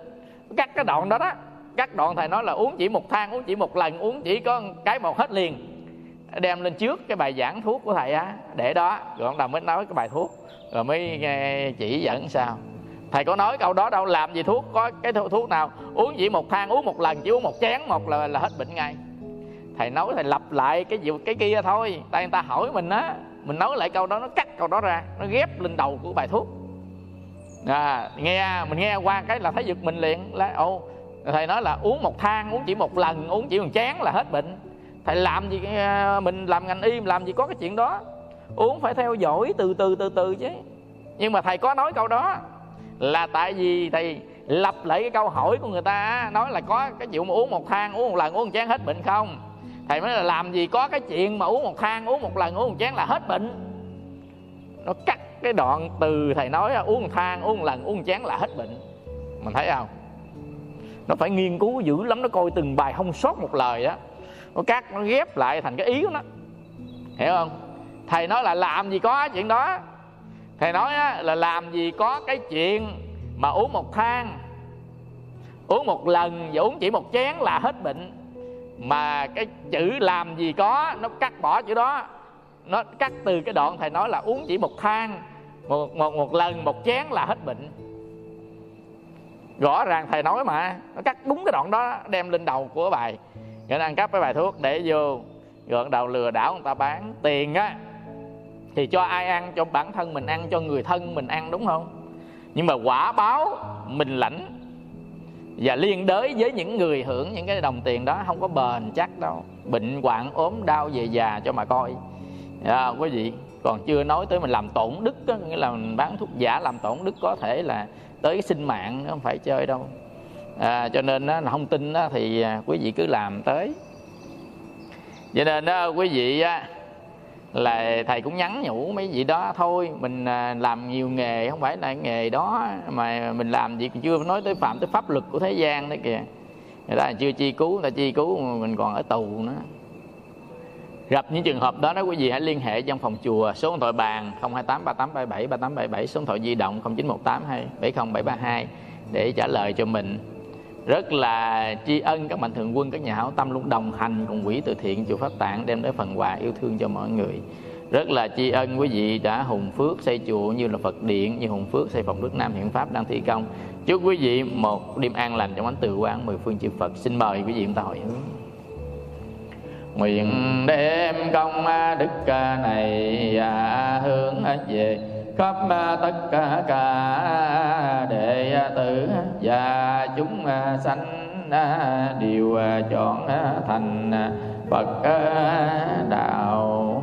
Cắt cái đoạn đó đó cắt đoạn thầy nói là uống chỉ một thang uống chỉ một lần uống chỉ có cái một hết liền đem lên trước cái bài giảng thuốc của thầy á để đó. Rồi ông đồng mới nói cái bài thuốc rồi mới chỉ dẫn sao. Thầy có nói câu đó đâu làm gì thuốc có cái thuốc nào. Uống chỉ một thang uống một lần chỉ uống một chén một là là hết bệnh ngay. Thầy nói thầy lặp lại cái gì cái kia thôi. Tại người ta hỏi mình á mình nói lại câu đó nó cắt câu đó ra nó ghép lên đầu của bài thuốc. À, nghe mình nghe qua cái là thấy giật mình liền là ô. thầy nói là uống một thang uống chỉ một lần uống chỉ một chén là hết bệnh thầy làm gì ờ, mình làm ngành y làm gì có cái chuyện đó. Uống phải theo dõi từ từ từ từ chứ. Nhưng mà thầy có nói câu đó là tại vì thầy lặp lại cái câu hỏi của người ta nói là có cái chuyện mà uống một thang, uống một lần, uống một chén hết bệnh không? Thầy mới là làm gì có cái chuyện mà uống một thang, uống một lần, uống một chén là hết bệnh. Nó cắt cái đoạn từ thầy nói uống một thang, uống một lần, uống một chén là hết bệnh. Mình thấy không? Nó phải nghiên cứu dữ lắm, nó coi từng bài không sót một lời á nó cắt nó ghép lại thành cái ý của nó. Hiểu không? Thầy nói là làm gì có chuyện đó. Thầy nói á, là làm gì có cái chuyện mà uống một thang uống một lần và uống chỉ một chén là hết bệnh. Mà cái chữ làm gì có nó cắt bỏ chữ đó. Nó cắt từ cái đoạn thầy nói là uống chỉ một thang một một một lần một chén là hết bệnh. Rõ ràng thầy nói mà nó cắt đúng cái đoạn đó đem lên đầu của bài người ta ăn cắp cái bài thuốc để vô gợn đầu lừa đảo người ta bán tiền á. Thì cho ai ăn cho bản thân mình ăn cho người thân mình ăn đúng không? Nhưng mà quả báo mình lãnh và liên đới với những người hưởng những cái đồng tiền đó không có bền chắc đâu. Bệnh hoạn ốm đau về già cho mà coi. À, quý vị còn chưa nói tới mình làm tổn đức đó, nghĩa là mình bán thuốc giả làm tổn đức có thể là tới cái sinh mạng nó không phải chơi đâu à, cho nên đó, là không tin đó, thì à, quý vị cứ làm tới. Cho nên đó, quý vị á, là thầy cũng nhắn nhủ mấy vị đó thôi mình à, làm nhiều nghề không phải là nghề đó mà mình làm gì chưa nói tới phạm tới pháp luật của thế gian đấy kìa. Người ta chưa chi cứu người ta chi cứu mình còn ở tù nữa. Gặp những trường hợp đó đó quý vị hãy liên hệ trong phòng chùa số điện thoại bàn 028 3877 3877 số điện thoại di động 0918 70732 để trả lời cho mình rất là tri ân các mạnh thường quân, các nhà hảo tâm luôn đồng hành cùng quỹ từ thiện chùa pháp tạng đem đến phần quà yêu thương cho mọi người. Rất là tri ân quý vị đã hùng phước xây chùa như là phật điện, như hùng phước xây phòng đức nam hiện pháp đang thi công. Chúc quý vị một đêm an lành trong ánh từ quán mười phương chư phật. Xin mời quý vị chúng ta hồi hướng. Nguyện đem công đức này à, hướng về khắp à, tất cả đệ tử và chúng à, sanh à, đều chọn thành Phật đạo.